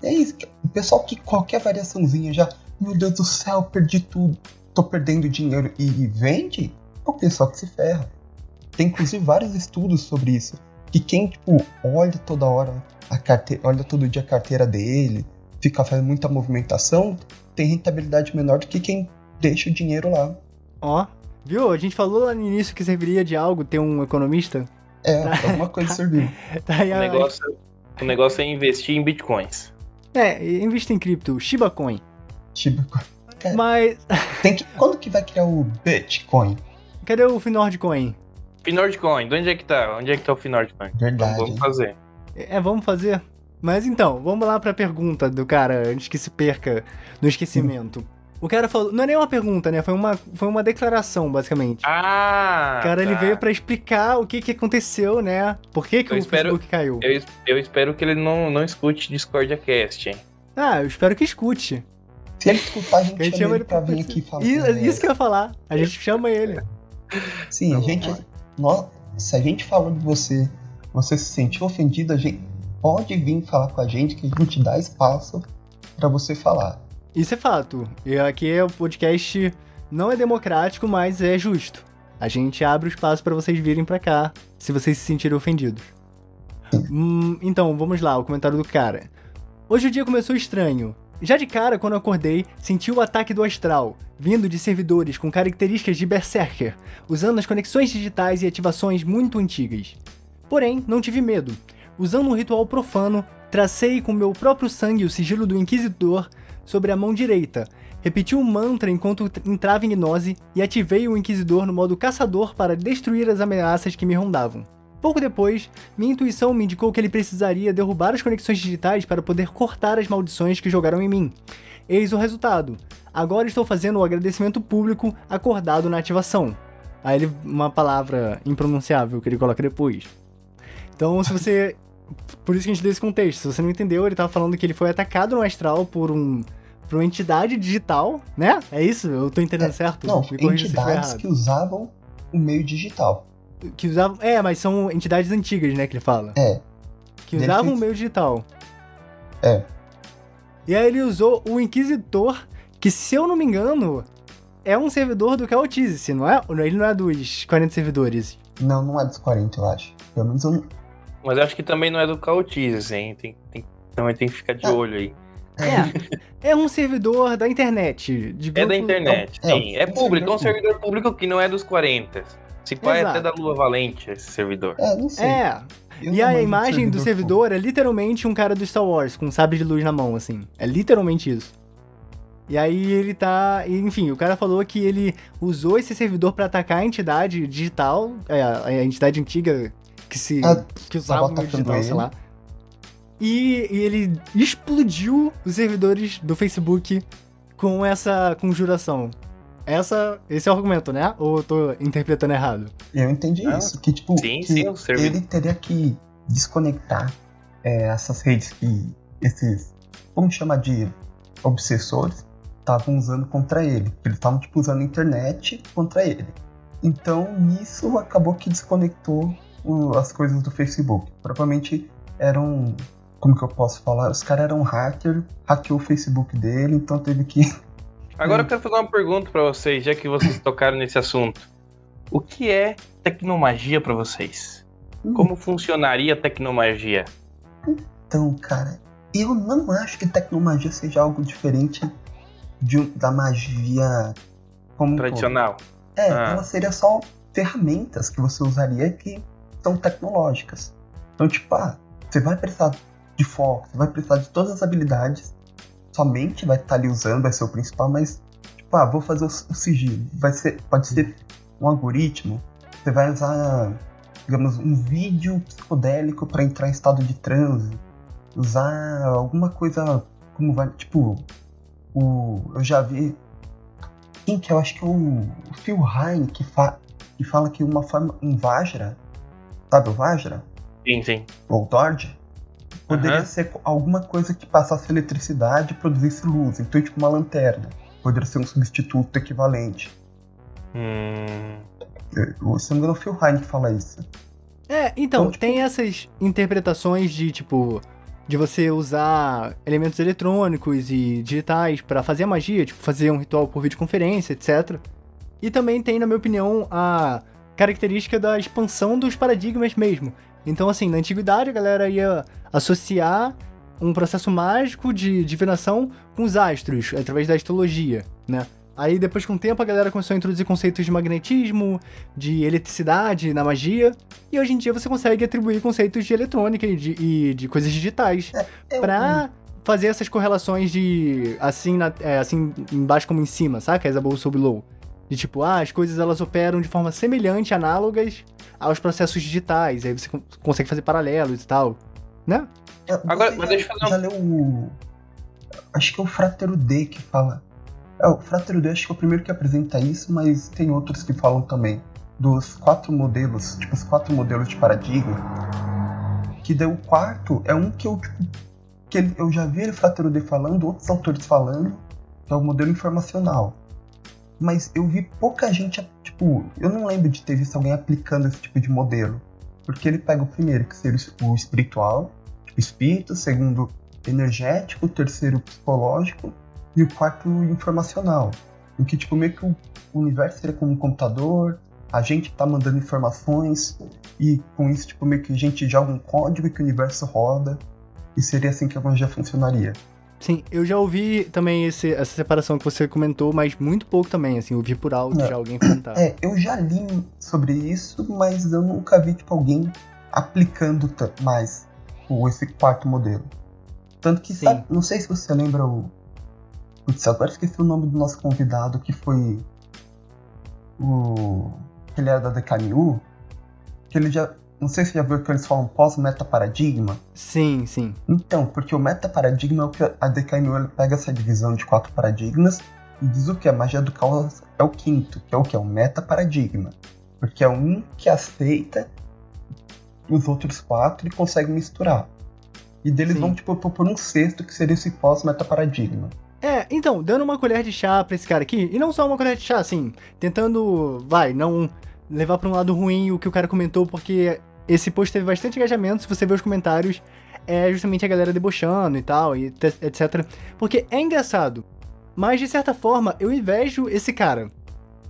É isso. O pessoal que qualquer variaçãozinha já, meu Deus do céu, perdi tudo, tô perdendo dinheiro e, e vende, é o pessoal que se ferra. Tem inclusive vários estudos sobre isso. Que quem, tipo, olha toda hora a carteira, olha todo dia a carteira dele, fica fazendo muita movimentação, tem rentabilidade menor do que quem deixa o dinheiro lá. Ó, viu? A gente falou lá no início que serviria de algo ter um economista. É, tá. alguma coisa serviu. tá aí, o, negócio, o negócio é investir em bitcoins. É, invista em cripto, Shiba Coin. Shiba Coin. Mas. Tem que, quando que vai criar o Bitcoin? Cadê o Finord Coin? Finord Coin, de onde é que tá? Onde é que tá o Finord Coin? Verdade. Então vamos fazer. É, vamos fazer. Mas então, vamos lá pra pergunta do cara, antes que se perca no esquecimento. O cara falou. Não é nem uma pergunta, né? Foi uma, foi uma declaração, basicamente. Ah! O cara tá. ele veio para explicar o que, que aconteceu, né? Por que, que o espero, Facebook caiu. Eu, eu espero que ele não, não escute Discordia Cast, hein? Ah, eu espero que escute. Se ele escutar, a gente, a gente chama ele pra, vir aqui falar. Isso, isso que eu ia falar. A gente chama ele. Sim, a gente. Nós, se a gente falou de você você se sentiu ofendido, a gente pode vir falar com a gente que a gente dá espaço para você falar. Isso é fato. E aqui é o podcast não é democrático, mas é justo. A gente abre o espaço para vocês virem para cá, se vocês se sentirem ofendidos. Hum, então, vamos lá, o comentário do cara. Hoje o dia começou estranho. Já de cara, quando acordei, senti o ataque do astral, vindo de servidores com características de Berserker, usando as conexões digitais e ativações muito antigas. Porém, não tive medo. Usando um ritual profano, tracei com meu próprio sangue o sigilo do Inquisidor sobre a mão direita, repeti um mantra enquanto entrava em gnose e ativei o Inquisidor no modo caçador para destruir as ameaças que me rondavam. Pouco depois, minha intuição me indicou que ele precisaria derrubar as conexões digitais para poder cortar as maldições que jogaram em mim. Eis o resultado. Agora estou fazendo o agradecimento público acordado na ativação. Aí ele, uma palavra impronunciável que ele coloca depois. Então, se você. Por isso que a gente deu esse contexto. Se você não entendeu, ele tava falando que ele foi atacado no astral por um. Por uma entidade digital, né? É isso? Eu tô entendendo é, certo? Não, entidades que usavam o meio digital. Que usavam. É, mas são entidades antigas, né, que ele fala. É. Que usavam o meio digital. É. E aí ele usou o Inquisitor, que se eu não me engano, é um servidor do Chaotize, não é? Ele não é dos 40 servidores. Não, não é dos 40, eu acho. Pelo menos eu... Mas eu acho que também não é do Chaotize, hein? Tem, tem, também tem que ficar de é. olho aí. É, é um servidor da internet. De grupo... É da internet, é, sim. É, é público, é um servidor público que não é dos 40. Se pai é até da Lua Valente esse servidor. É, não sei. É. Eu e a imagem do servidor, é literalmente um cara do Star Wars com um sabre de luz na mão, assim. É literalmente isso. E aí ele tá. Enfim, o cara falou que ele usou esse servidor para atacar a entidade digital, é, a entidade antiga que se. É, que usava o digital, ele. sei lá. E, e, ele explodiu os servidores do Facebook com essa conjuração. Essa, esse é o argumento, né? Ou eu tô interpretando errado? Eu entendi ah, isso. Que, tipo, sim, que sim, ele teria que desconectar é, essas redes que esses, vamos chamar de obsessores, estavam usando contra ele. Eles estavam, tipo, usando a internet contra ele. Então, nisso, acabou que desconectou o, as coisas do Facebook. Provavelmente eram como que eu posso falar? Os caras eram hacker, hackeou o Facebook dele, então teve que Agora eu quero fazer uma pergunta para vocês, já que vocês tocaram nesse assunto. O que é tecnomagia para vocês? Hum. Como funcionaria a tecnomagia? Então, cara, eu não acho que tecnomagia seja algo diferente de, da magia como tradicional. É, ah. ela seria só ferramentas que você usaria que são tecnológicas. Então, tipo, ah, você vai precisar de foco, você vai precisar de todas as habilidades somente vai estar tá ali usando, vai ser o principal, mas, tipo, ah, vou fazer o, o sigilo. Vai ser, pode ser um algoritmo. Você vai usar, digamos, um vídeo psicodélico para entrar em estado de transe. Usar alguma coisa como vai, tipo, o, eu já vi quem que eu acho que é o Phil Hine que, fa, que fala que uma forma, um Vajra, sabe o Vajra? Sim, sim. Ou Dord, Poderia uhum. ser alguma coisa que passasse eletricidade e produzisse luz. Então, tipo uma lanterna. Poderia ser um substituto equivalente. Hum. O, se não me engano, o Phil Heine que fala isso. É, então, então tipo... tem essas interpretações de, tipo, de você usar elementos eletrônicos e digitais para fazer a magia, tipo, fazer um ritual por videoconferência, etc. E também tem, na minha opinião, a característica da expansão dos paradigmas mesmo. Então, assim, na antiguidade a galera ia associar um processo mágico de divinação com os astros, através da astrologia, né? Aí, depois com o tempo, a galera começou a introduzir conceitos de magnetismo, de eletricidade na magia, e hoje em dia você consegue atribuir conceitos de eletrônica e de, e de coisas digitais é, é pra fazer essas correlações de assim, na, é, assim embaixo como em cima, saca? As above sob low. De tipo, ah, as coisas elas operam de forma semelhante, análogas aos processos digitais, aí você consegue fazer paralelos e tal né? É, Agora, mas deixa eu fazer já leu o... Acho que é o Fratero D que fala. É, o Fratero D acho que é o primeiro que apresenta isso, mas tem outros que falam também. Dos quatro modelos, tipo, os quatro modelos de paradigma. Que deu o quarto é um que eu, tipo, que eu já vi ele Fratero D falando, outros autores falando, que é o modelo informacional. Mas eu vi pouca gente, tipo, eu não lembro de ter visto alguém aplicando esse tipo de modelo. Porque ele pega o primeiro, que seria o espiritual, tipo espírito, segundo energético, terceiro psicológico e o quarto informacional. Em que tipo meio que o universo seria como um computador, a gente tá mandando informações e com isso tipo meio que a gente joga um código que o universo roda e seria assim que a magia funcionaria. Sim, eu já ouvi também esse, essa separação que você comentou, mas muito pouco também, assim, ouvi por alto é. já alguém comentar. É, eu já li sobre isso, mas eu nunca vi, tipo, alguém aplicando mais o, esse quarto modelo. Tanto que, sabe, não sei se você lembra o... Putz, agora esqueci o nome do nosso convidado, que foi o... Ele era da DKNU, que ele já não sei se já viu que eles falam pós-meta-paradigma. Sim, sim. Então, porque o meta-paradigma é o que a DKNU pega essa divisão de quatro paradigmas e diz o que a magia do caos é o quinto, que é o que? É o meta-paradigma. Porque é um que aceita os outros quatro e consegue misturar. E deles sim. vão, tipo, propor um sexto que seria esse pós-meta-paradigma. É, então, dando uma colher de chá pra esse cara aqui, e não só uma colher de chá, assim, tentando, vai, não levar para um lado ruim o que o cara comentou, porque esse post teve bastante engajamento, se você ver os comentários, é justamente a galera debochando e tal, e etc. Porque é engraçado. Mas, de certa forma, eu invejo esse cara.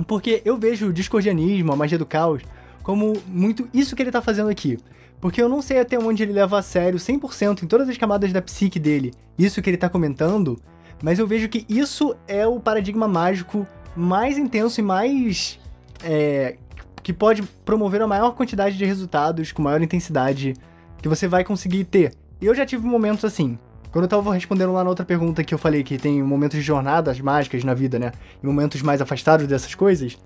Porque eu vejo o discordianismo, a magia do caos, como muito isso que ele tá fazendo aqui. Porque eu não sei até onde ele leva a sério 100% em todas as camadas da psique dele, isso que ele tá comentando, mas eu vejo que isso é o paradigma mágico mais intenso e mais. É, que pode promover a maior quantidade de resultados com maior intensidade que você vai conseguir ter. E eu já tive momentos assim. Quando eu tava respondendo lá na outra pergunta que eu falei que tem momentos de jornadas mágicas na vida, né? E momentos mais afastados dessas coisas.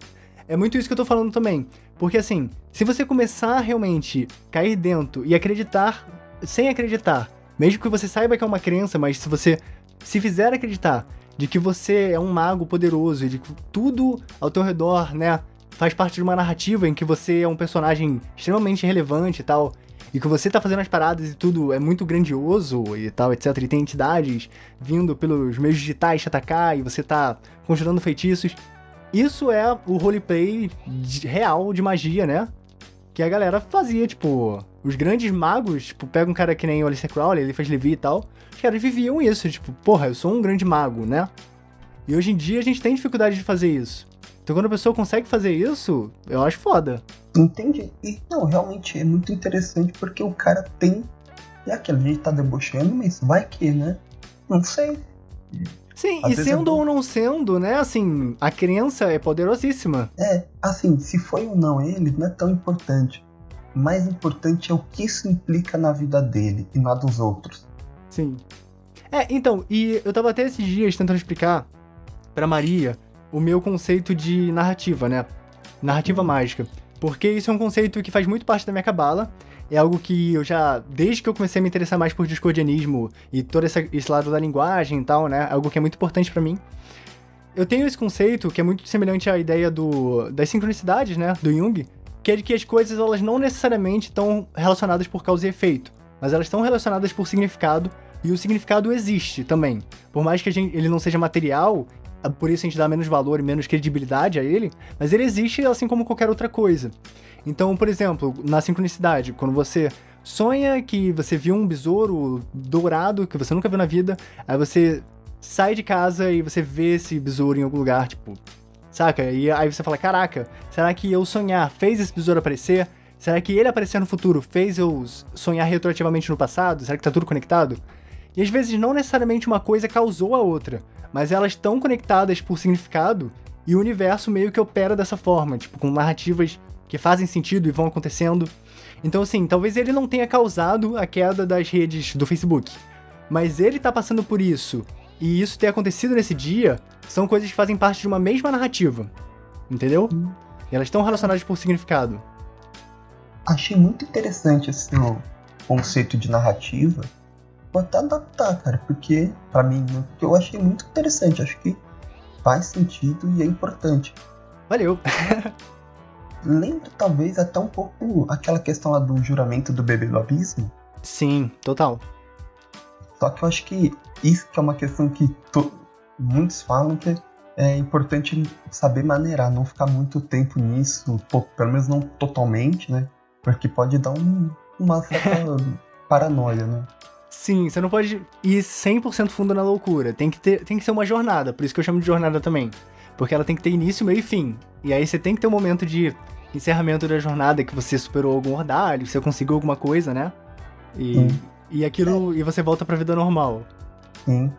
É muito isso que eu tô falando também. Porque assim, se você começar a realmente cair dentro e acreditar sem acreditar, mesmo que você saiba que é uma crença, mas se você se fizer acreditar de que você é um mago poderoso e de que tudo ao teu redor, né, faz parte de uma narrativa em que você é um personagem extremamente relevante e tal, e que você tá fazendo as paradas e tudo é muito grandioso e tal, etc. E tem entidades vindo pelos meios digitais te atacar e você tá conjurando feitiços. Isso é o roleplay de, real de magia, né? Que a galera fazia, tipo, os grandes magos, tipo, pega um cara que nem o Alistair Crowley, ele faz Levi e tal, os caras viviam isso, tipo, porra, eu sou um grande mago, né? E hoje em dia a gente tem dificuldade de fazer isso. Então quando a pessoa consegue fazer isso, eu acho foda. Entendi. E não, realmente é muito interessante porque o cara tem. E aquilo, a gente tá debochando, mas vai que, né? Não sei. Sim, Às e é sendo é ou não sendo, né, assim, a crença é poderosíssima. É, assim, se foi ou não ele, não é tão importante. Mais importante é o que isso implica na vida dele e na dos outros. Sim. É, então, e eu tava até esses dias tentando explicar pra Maria o meu conceito de narrativa, né? Narrativa uhum. mágica. Porque isso é um conceito que faz muito parte da minha cabala é algo que eu já, desde que eu comecei a me interessar mais por discordianismo e todo essa, esse lado da linguagem e tal, né, algo que é muito importante para mim. Eu tenho esse conceito que é muito semelhante à ideia do, das sincronicidades, né, do Jung, que é de que as coisas elas não necessariamente estão relacionadas por causa e efeito, mas elas estão relacionadas por significado e o significado existe também. Por mais que gente, ele não seja material, por isso a gente dá menos valor e menos credibilidade a ele, mas ele existe assim como qualquer outra coisa. Então, por exemplo, na sincronicidade, quando você sonha que você viu um besouro dourado que você nunca viu na vida, aí você sai de casa e você vê esse besouro em algum lugar, tipo, saca? E aí você fala: caraca, será que eu sonhar fez esse besouro aparecer? Será que ele aparecer no futuro fez eu sonhar retroativamente no passado? Será que tá tudo conectado? E às vezes não necessariamente uma coisa causou a outra, mas elas estão conectadas por significado e o universo meio que opera dessa forma, tipo, com narrativas que fazem sentido e vão acontecendo. Então, assim, talvez ele não tenha causado a queda das redes do Facebook, mas ele tá passando por isso, e isso ter acontecido nesse dia, são coisas que fazem parte de uma mesma narrativa. Entendeu? E elas estão relacionadas por significado. Achei muito interessante esse conceito de narrativa. Vou até adaptar, cara, porque, para mim, eu achei muito interessante. Acho que faz sentido e é importante. Valeu! lembra talvez até um pouco aquela questão lá do juramento do bebê do abismo. Sim, total. Só que eu acho que isso que é uma questão que muitos falam que é importante saber maneirar, não ficar muito tempo nisso, pelo menos não totalmente, né? Porque pode dar um, uma certa paranoia, né? Sim, você não pode ir 100% fundo na loucura. Tem que, ter, tem que ser uma jornada, por isso que eu chamo de jornada também. Porque ela tem que ter início, meio e fim. E aí você tem que ter um momento de encerramento da jornada que você superou algum ordalho, você conseguiu alguma coisa, né? E, e aquilo. É. E você volta pra vida normal. Sim.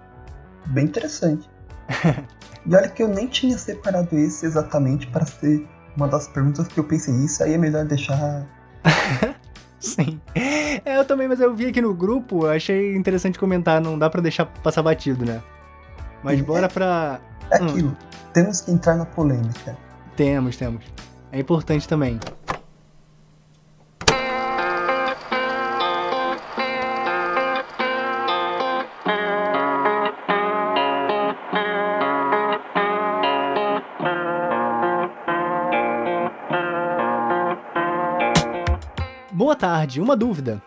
Bem interessante. e olha que eu nem tinha separado esse exatamente para ser uma das perguntas que eu pensei, isso aí é melhor deixar. Sim. É, eu também, mas eu vi aqui no grupo, achei interessante comentar, não dá para deixar passar batido, né? Mas Sim, bora é, pra. É aquilo. Hum. Temos que entrar na polêmica. Temos, temos. É importante também. Tarde, uma dúvida.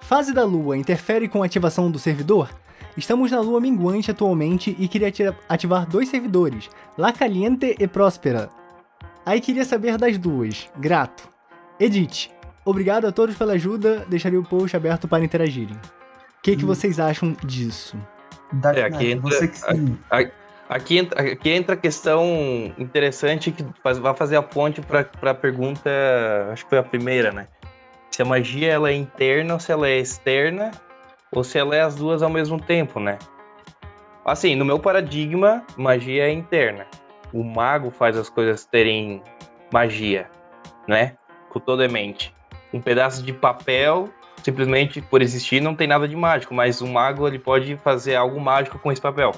Fase da Lua interfere com a ativação do servidor? Estamos na lua minguante atualmente e queria ativar dois servidores, La Caliente e Próspera. Aí queria saber das duas. Grato. Edith, obrigado a todos pela ajuda. Deixarei o post aberto para interagirem. O que, que hum. vocês acham disso? é, aqui entra, que sim. Aqui entra, aqui entra a questão interessante que vai fazer a ponte para a pergunta, acho que foi a primeira, né? Se a magia ela é interna ou se ela é externa, ou se ela é as duas ao mesmo tempo, né? Assim, no meu paradigma, magia é interna. O mago faz as coisas terem magia, né? Com toda a mente. Um pedaço de papel, simplesmente por existir, não tem nada de mágico, mas o mago ele pode fazer algo mágico com esse papel.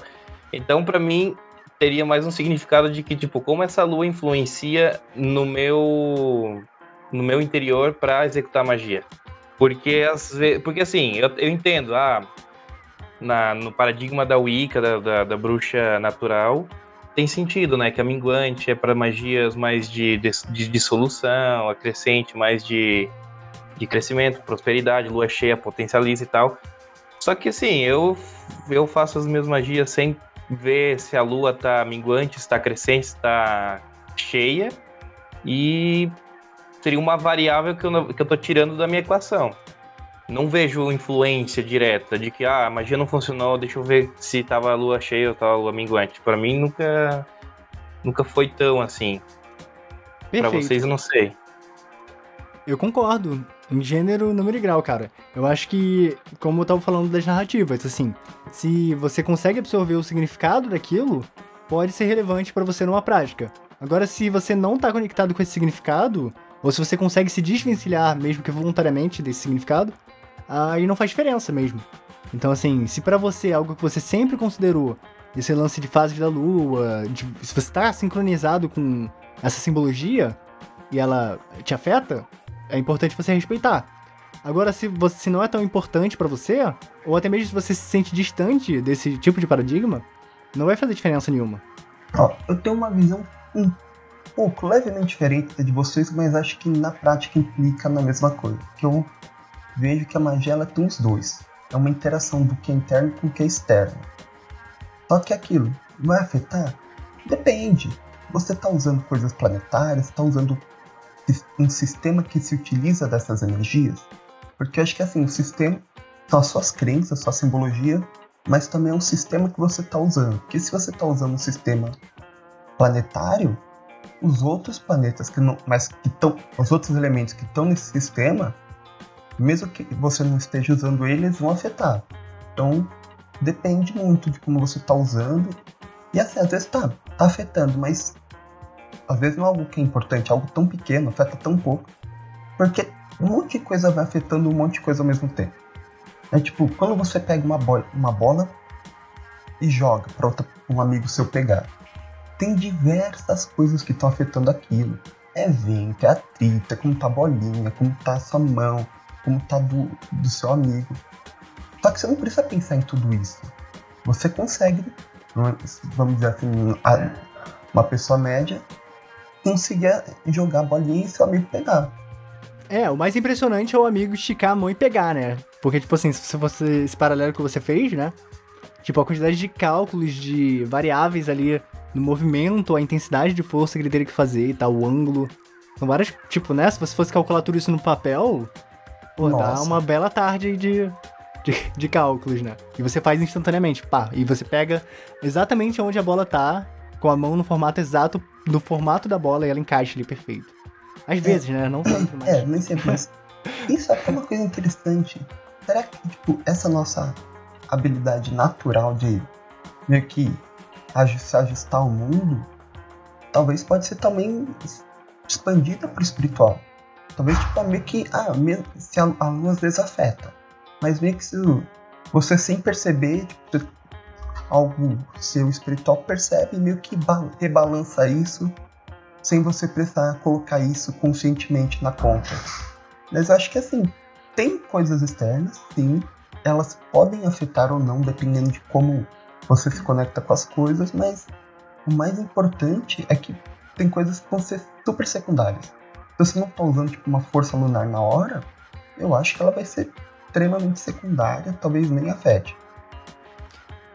Então, para mim, teria mais um significado de que, tipo, como essa lua influencia no meu no meu interior para executar magia. Porque, porque assim, eu, eu entendo, ah, na, no paradigma da Wicca, da, da, da, bruxa natural, tem sentido, né? Que a minguante é para magias mais de, de, de dissolução, a crescente mais de, de crescimento, prosperidade, lua cheia potencializa e tal. Só que assim, eu, eu faço as minhas magias sem ver se a lua tá minguante, está crescente, está cheia. E seria uma variável que eu, que eu tô tirando da minha equação. Não vejo influência direta de que ah, a magia não funcionou, deixa eu ver se tava a lua cheia ou tava a lua minguante. Para mim nunca nunca foi tão assim. Para vocês eu não sei. Eu concordo. Em gênero, número e grau, cara. Eu acho que, como eu tava falando das narrativas, assim, se você consegue absorver o significado daquilo, pode ser relevante para você numa prática. Agora, se você não tá conectado com esse significado, ou se você consegue se desvencilhar, mesmo que voluntariamente, desse significado, aí não faz diferença mesmo. Então, assim, se para você é algo que você sempre considerou, esse lance de fase da lua, de, se você tá sincronizado com essa simbologia e ela te afeta, é importante você respeitar. Agora, se, você, se não é tão importante para você, ou até mesmo se você se sente distante desse tipo de paradigma, não vai fazer diferença nenhuma. Eu tenho uma visão um pouco levemente diferente da de vocês, mas acho que na prática implica na mesma coisa. Que eu vejo que a magia ela tem os dois. É uma interação do que é interno com o que é externo. Só que aquilo vai afetar? Depende. Você está usando coisas planetárias, está usando um sistema que se utiliza dessas energias? Porque eu acho que assim, o sistema são as suas crenças, sua simbologia, mas também é um sistema que você está usando. Porque se você está usando um sistema planetário, os outros planetas que não, mas que estão, os outros elementos que estão nesse sistema, mesmo que você não esteja usando eles, vão afetar. Então depende muito de como você está usando. E assim, às vezes tá, tá afetando, mas às vezes não é algo que é importante, é algo tão pequeno, afeta tão pouco. Porque um monte de coisa vai afetando um monte de coisa ao mesmo tempo. É tipo, quando você pega uma uma bola e joga para um amigo seu pegar, tem diversas coisas que estão afetando aquilo. É vento, é atrito, é como tá a bolinha, como tá a sua mão, como tá do, do seu amigo. Só que você não precisa pensar em tudo isso. Você consegue, vamos dizer assim, uma pessoa média conseguia jogar a bolinha e seu amigo pegar. É, o mais impressionante é o amigo esticar a mão e pegar, né? Porque, tipo assim, se você. Esse paralelo que você fez, né? Tipo, a quantidade de cálculos de variáveis ali no movimento, a intensidade de força que ele teria que fazer e tal, o ângulo. São várias. Tipo, né? Se você fosse calcular tudo isso no papel, pô, Nossa. dá uma bela tarde de, de, de, cálculos, né? E você faz instantaneamente, pá. E você pega exatamente onde a bola tá, com a mão no formato exato do formato da bola e ela encaixa ali perfeito. Às é, vezes, né? Não sempre, mas... É, nem sempre, mas isso é uma coisa interessante. Será que, tipo, essa nossa habilidade natural de meio que se ajustar ao mundo, talvez pode ser também expandida para o espiritual. Talvez, tipo, meio que, ah, se a, a lua às vezes afeta, mas meio que se você sem perceber, tipo, algo seu espiritual percebe meio que rebalança isso sem você precisar colocar isso conscientemente na conta. Mas eu acho que assim, tem coisas externas, sim, elas podem afetar ou não dependendo de como você se conecta com as coisas, mas o mais importante é que tem coisas que vão ser super secundárias. Se você não está usando tipo, uma força lunar na hora, eu acho que ela vai ser extremamente secundária, talvez nem afete.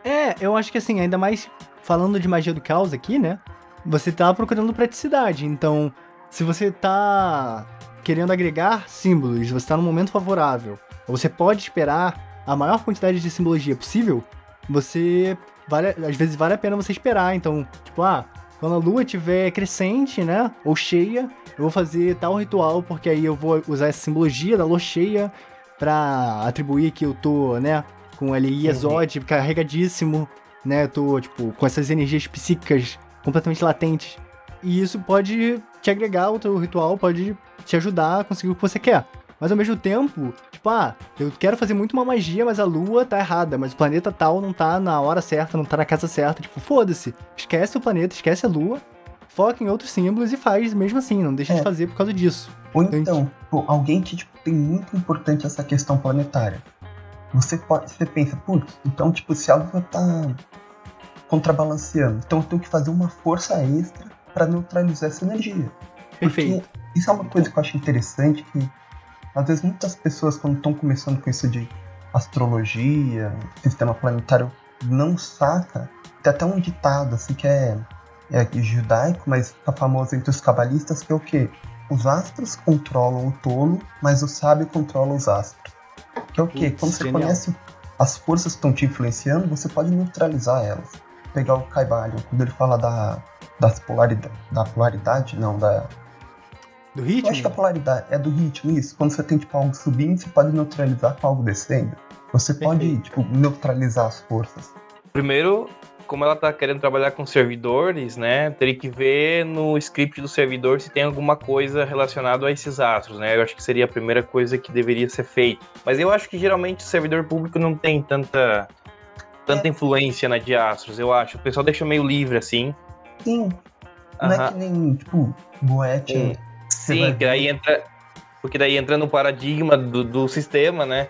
É, eu acho que assim, ainda mais falando de magia do caos aqui, né? você tá procurando praticidade. Então, se você tá querendo agregar símbolos, você tá num momento favorável, você pode esperar a maior quantidade de simbologia possível, você vale, às vezes vale a pena você esperar. Então, tipo, ah, quando a lua estiver crescente, né, ou cheia, eu vou fazer tal ritual, porque aí eu vou usar essa simbologia da lua cheia pra atribuir que eu tô, né, com ali Exod carregadíssimo, né, eu tô, tipo, com essas energias psíquicas completamente latentes. E isso pode te agregar ao teu ritual, pode te ajudar a conseguir o que você quer. Mas ao mesmo tempo, tipo, ah, eu quero fazer muito uma magia, mas a lua tá errada, mas o planeta tal não tá na hora certa, não tá na casa certa. Tipo, foda-se. Esquece o planeta, esquece a lua, foca em outros símbolos e faz mesmo assim, não deixa é. de fazer por causa disso. Ou então, então alguém que tipo, tem muito importante essa questão planetária. Você pode, você pensa, putz, então tipo, se a lua tá contrabalanceando, então eu tenho que fazer uma força extra para neutralizar essa energia. Perfeito. Porque isso é uma coisa que eu acho interessante que às vezes muitas pessoas quando estão começando com isso de astrologia, sistema planetário, não saca. Tem até um ditado assim que é, é judaico, mas tá famoso entre os cabalistas, que é o quê? Os astros controlam o tolo, mas o sábio controla os astros. Que é o quê? Quando você genial. conhece as forças que estão te influenciando, você pode neutralizar elas. Pegar o Caibalion, quando ele fala da, das polaridade, da polaridade, não, da do ritmo? Eu acho que a polaridade é do ritmo, isso. Quando você tem tipo, algo subindo, você pode neutralizar com algo descendo. Você pode, tipo, neutralizar as forças. Primeiro, como ela tá querendo trabalhar com servidores, né? Teria que ver no script do servidor se tem alguma coisa relacionada a esses astros, né? Eu acho que seria a primeira coisa que deveria ser feita. Mas eu acho que geralmente o servidor público não tem tanta tanta é. influência na de astros, eu acho. O pessoal deixa meio livre assim. Sim. Não é que nem, tipo, Goethe Sim, que daí entra. Porque daí entra no paradigma do, do sistema, né?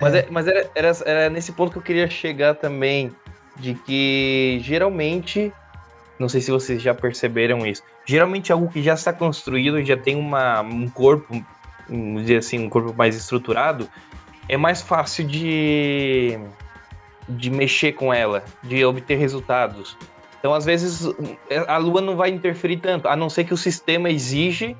Mas, é. É, mas era, era, era nesse ponto que eu queria chegar também. De que geralmente. Não sei se vocês já perceberam isso. Geralmente algo que já está construído e já tem uma, um corpo, vamos dizer assim, um corpo mais estruturado, é mais fácil de, de mexer com ela, de obter resultados. Então, às vezes, a Lua não vai interferir tanto, a não ser que o sistema exige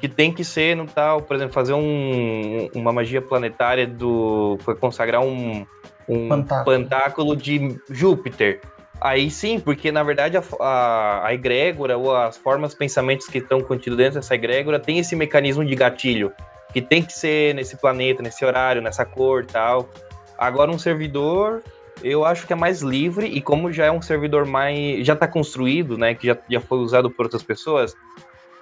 que tem que ser no tal, por exemplo, fazer um, uma magia planetária do. consagrar um, um pantáculo. pantáculo de Júpiter. Aí sim, porque na verdade a, a, a egrégora ou as formas, pensamentos que estão contidos dentro dessa egrégora tem esse mecanismo de gatilho, que tem que ser nesse planeta, nesse horário, nessa cor tal. Agora um servidor, eu acho que é mais livre e como já é um servidor mais. já está construído, né? Que já, já foi usado por outras pessoas,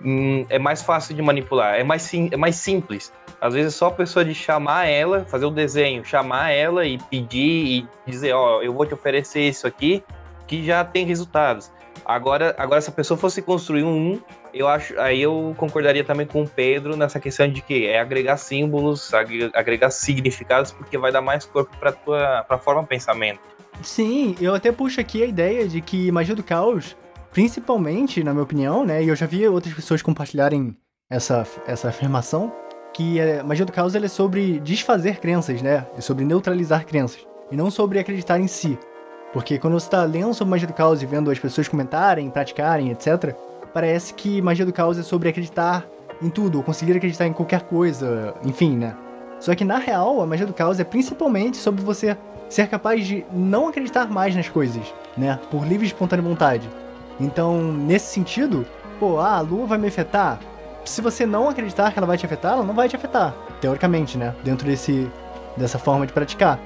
hum, é mais fácil de manipular, é mais, sim, é mais simples. Às vezes é só a pessoa de chamar ela, fazer o desenho, chamar ela e pedir e dizer, ó, oh, eu vou te oferecer isso aqui, que já tem resultados. Agora, agora se a pessoa fosse construir um, eu acho, aí eu concordaria também com o Pedro nessa questão de que é agregar símbolos, agregar significados, porque vai dar mais corpo para tua para forma de pensamento. Sim, eu até puxo aqui a ideia de que magia do caos Principalmente, na minha opinião, né? E eu já vi outras pessoas compartilharem essa, essa afirmação, que a magia do caos é sobre desfazer crenças, né? É sobre neutralizar crenças. E não sobre acreditar em si. Porque quando você está lendo sobre magia do caos e vendo as pessoas comentarem, praticarem, etc., parece que magia do caos é sobre acreditar em tudo, ou conseguir acreditar em qualquer coisa, enfim, né? Só que na real, a magia do caos é principalmente sobre você ser capaz de não acreditar mais nas coisas, né? Por livre e espontânea vontade. Então, nesse sentido, pô, ah, a lua vai me afetar? Se você não acreditar que ela vai te afetar, ela não vai te afetar, teoricamente, né? Dentro desse, dessa forma de praticar.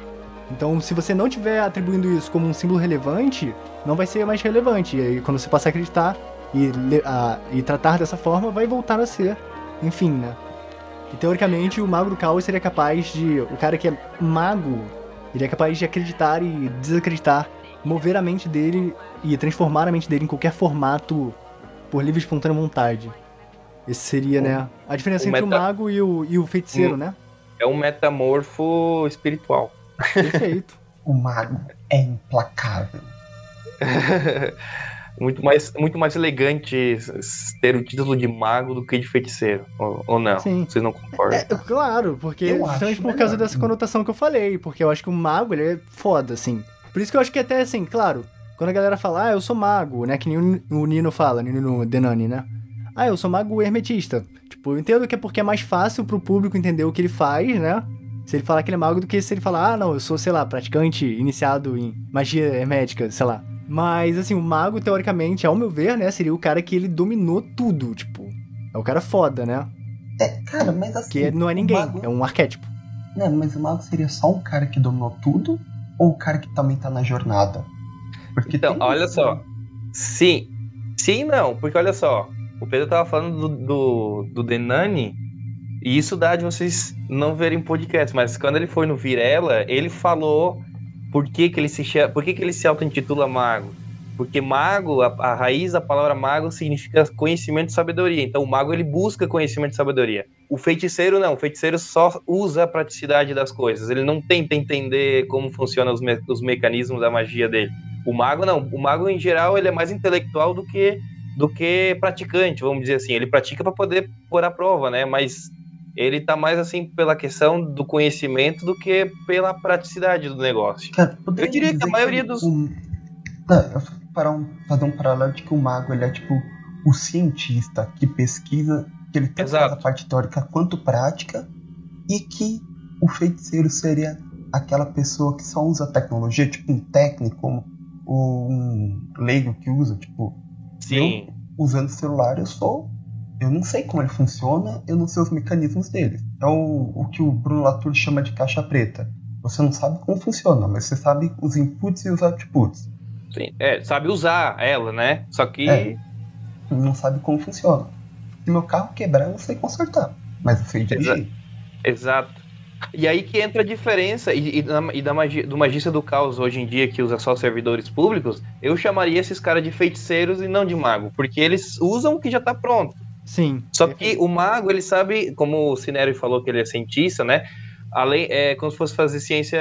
Então, se você não tiver atribuindo isso como um símbolo relevante, não vai ser mais relevante. E aí, quando você passar a acreditar e, a, e tratar dessa forma, vai voltar a ser. Enfim, né? E teoricamente, o mago do caos seria capaz de. O cara que é mago, ele é capaz de acreditar e desacreditar mover a mente dele e transformar a mente dele em qualquer formato por livre e espontânea vontade. Esse seria, o, né? A diferença entre meta... o mago e o, e o feiticeiro, um, né? É um metamorfo espiritual. Perfeito. o mago é implacável. muito, mais, muito mais elegante ter o título de mago do que de feiticeiro. Ou, ou não? Sim. Vocês não concordam? É, claro, porque justamente por causa dessa conotação que eu falei. Porque eu acho que o mago ele é foda, assim. Por isso que eu acho que até assim, claro, quando a galera fala, ah, eu sou mago, né? Que nem o Nino fala, Nino Denani, né? Ah, eu sou mago hermetista. Tipo, eu entendo que é porque é mais fácil pro público entender o que ele faz, né? Se ele falar que ele é mago do que se ele falar, ah, não, eu sou, sei lá, praticante iniciado em magia hermética, sei lá. Mas, assim, o mago, teoricamente, ao meu ver, né, seria o cara que ele dominou tudo, tipo. É o cara foda, né? É, cara, mas assim. Que não é ninguém, mago... é um arquétipo. Não, mas o mago seria só um cara que dominou tudo ou o cara que também tá na jornada? Porque então, olha isso, só. Né? Sim. Sim, não, porque olha só. O Pedro tava falando do, do, do Denani, e isso dá de vocês não verem podcast, mas quando ele foi no Virela, ele falou por que, que ele se por que, que ele se auto-intitula mago. Porque mago, a, a, raiz da palavra mago significa conhecimento e sabedoria. Então o mago ele busca conhecimento e sabedoria. O feiticeiro não, o feiticeiro só usa a praticidade das coisas. Ele não tenta entender como funcionam os, me os mecanismos da magia dele. O mago não, o mago em geral ele é mais intelectual do que do que praticante, vamos dizer assim. Ele pratica para poder pôr à prova, né? Mas ele tá mais assim pela questão do conhecimento do que pela praticidade do negócio. Cara, eu diria que a maioria que dos. Não, para um, fazer um paralelo de que o mago ele é tipo o cientista que pesquisa, que ele tanto faz a parte teórica quanto prática, e que o feiticeiro seria aquela pessoa que só usa tecnologia, tipo um técnico, como um leigo que usa, tipo. Sim. Eu, usando celular, eu sou eu não sei como ele funciona, eu não sei os mecanismos dele. É o, o que o Bruno Latour chama de caixa preta. Você não sabe como funciona, mas você sabe os inputs e os outputs. Sim, é, sabe usar ela, né? Só que. É, não sabe como funciona. Se meu carro quebrar, eu não sei consertar. Mas eu sei dirigir. Exato. E aí que entra a diferença, e, e, e da magia, do magista do caos hoje em dia, que usa só servidores públicos, eu chamaria esses caras de feiticeiros e não de mago, porque eles usam o que já está pronto. Sim. Só que o mago, ele sabe, como o Cinério falou que ele é cientista, né? Além, é como se fosse fazer ciência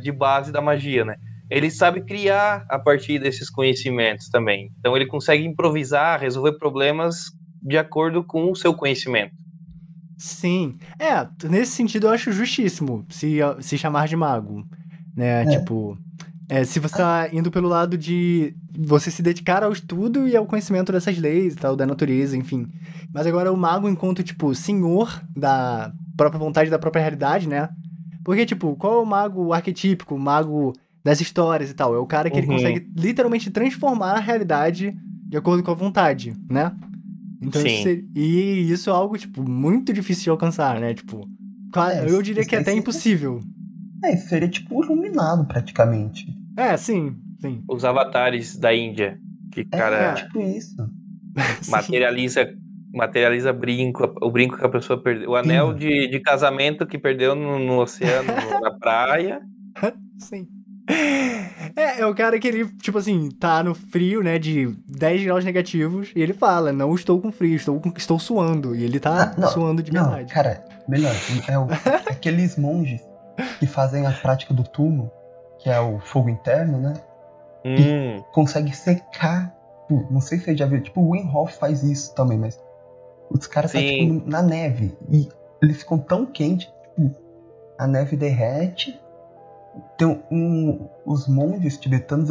de base da magia, né? Ele sabe criar a partir desses conhecimentos também. Então ele consegue improvisar, resolver problemas de acordo com o seu conhecimento. Sim. É, nesse sentido eu acho justíssimo se, se chamar de mago. Né? É. Tipo, é, se você está indo pelo lado de você se dedicar ao estudo e ao conhecimento dessas leis e tal, da natureza, enfim. Mas agora o mago, enquanto, tipo, senhor da própria vontade da própria realidade, né? Porque, tipo, qual é o mago arquetípico, o mago das histórias e tal? É o cara que uhum. ele consegue literalmente transformar a realidade de acordo com a vontade, né? Então, Sim. Isso, e isso é algo, tipo, muito difícil de alcançar, né? Tipo, é, eu diria que é até impossível. É, seria tipo iluminado praticamente. É, sim, sim. Os avatares da Índia. Que, cara. É, tipo isso. Materializa. materializa brinco, o brinco que a pessoa perdeu. O anel de, de casamento que perdeu no, no oceano, na praia. Sim. É, é o cara que ele, tipo assim, tá no frio, né, de 10 graus negativos, e ele fala, não estou com frio, estou, com, estou suando. E ele tá ah, não, suando de verdade. Não, cara, melhor, é o, aqueles monges que fazem a prática do túmulo, que é o fogo interno, né? Hum. E consegue secar. Não sei se você já viu, tipo, o Wim Hof faz isso também, mas os caras tá, tipo, na neve e eles ficam tão quentes, tipo, a neve derrete. Tem um, os monges tibetanos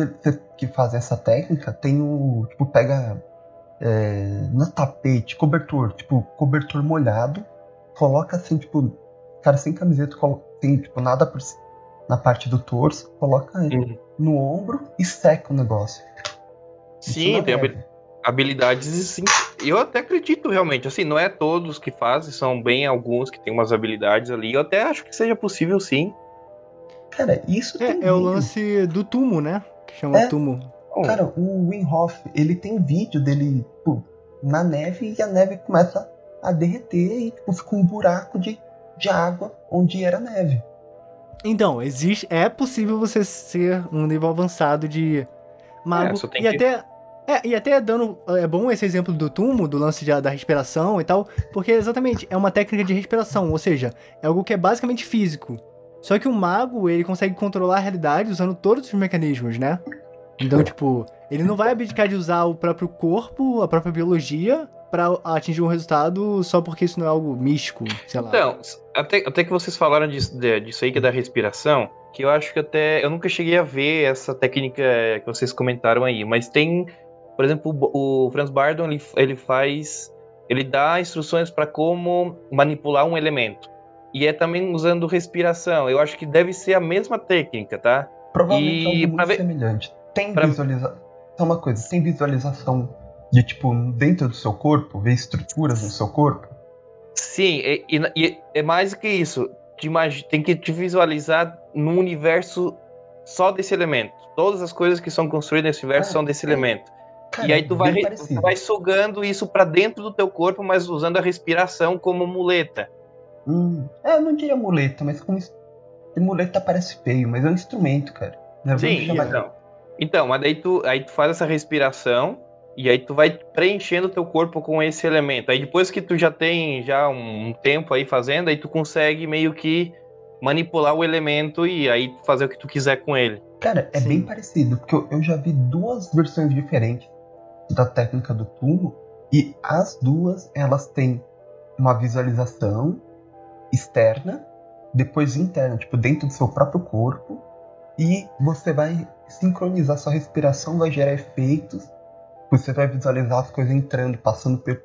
que fazem essa técnica tem o tipo pega é, no tapete cobertor tipo cobertor molhado coloca assim tipo cara sem camiseta tem tipo nada por, na parte do torso, coloca uhum. no ombro e seca o negócio. Sim, tem habilidades sim. Eu até acredito realmente, assim, não é todos que fazem, são bem alguns que têm umas habilidades ali. Eu até acho que seja possível sim. Cara, isso é, é o lance do tumo, né? Que chama é, tumo. Cara, o Wim Hof, ele tem vídeo dele pô, na neve e a neve começa a derreter e tipo, fica um buraco de de água onde era neve. Então, existe, é possível você ser um nível avançado de mago. É, e que... até é, e até dando. É bom esse exemplo do túmulo, do lance de, da respiração e tal, porque exatamente é uma técnica de respiração, ou seja, é algo que é basicamente físico. Só que o mago, ele consegue controlar a realidade usando todos os mecanismos, né? Então, tipo, ele não vai abdicar de usar o próprio corpo, a própria biologia, para atingir um resultado só porque isso não é algo místico, sei lá. Então, até, até que vocês falaram disso, disso aí que é da respiração, que eu acho que até. Eu nunca cheguei a ver essa técnica que vocês comentaram aí, mas tem. Por exemplo, o Franz Bardon ele, ele faz. Ele dá instruções para como manipular um elemento. E é também usando respiração. Eu acho que deve ser a mesma técnica, tá? Provavelmente e... é muito ver... semelhante. Tem pra... visualização. Só uma coisa, tem visualização de tipo dentro do seu corpo, ver estruturas no seu corpo? Sim, e, e, é mais do que isso. Te imag... Tem que te visualizar num universo só desse elemento. Todas as coisas que são construídas nesse universo ah, são desse é. elemento. Cara, e aí tu vai, tu vai sugando isso para dentro do teu corpo, mas usando a respiração como muleta. Hum, é, eu não diria muleta, mas como muleta parece feio, mas é um instrumento, cara. Não, Sim, então. Então, mas daí tu, aí tu faz essa respiração e aí tu vai preenchendo o teu corpo com esse elemento. Aí depois que tu já tem já um tempo aí fazendo, aí tu consegue meio que manipular o elemento e aí fazer o que tu quiser com ele. Cara, é Sim. bem parecido, porque eu, eu já vi duas versões diferentes da técnica do tubo e as duas elas têm uma visualização externa, depois interna, tipo dentro do seu próprio corpo, e você vai sincronizar sua respiração, vai gerar efeitos você vai visualizar as coisas entrando, passando por,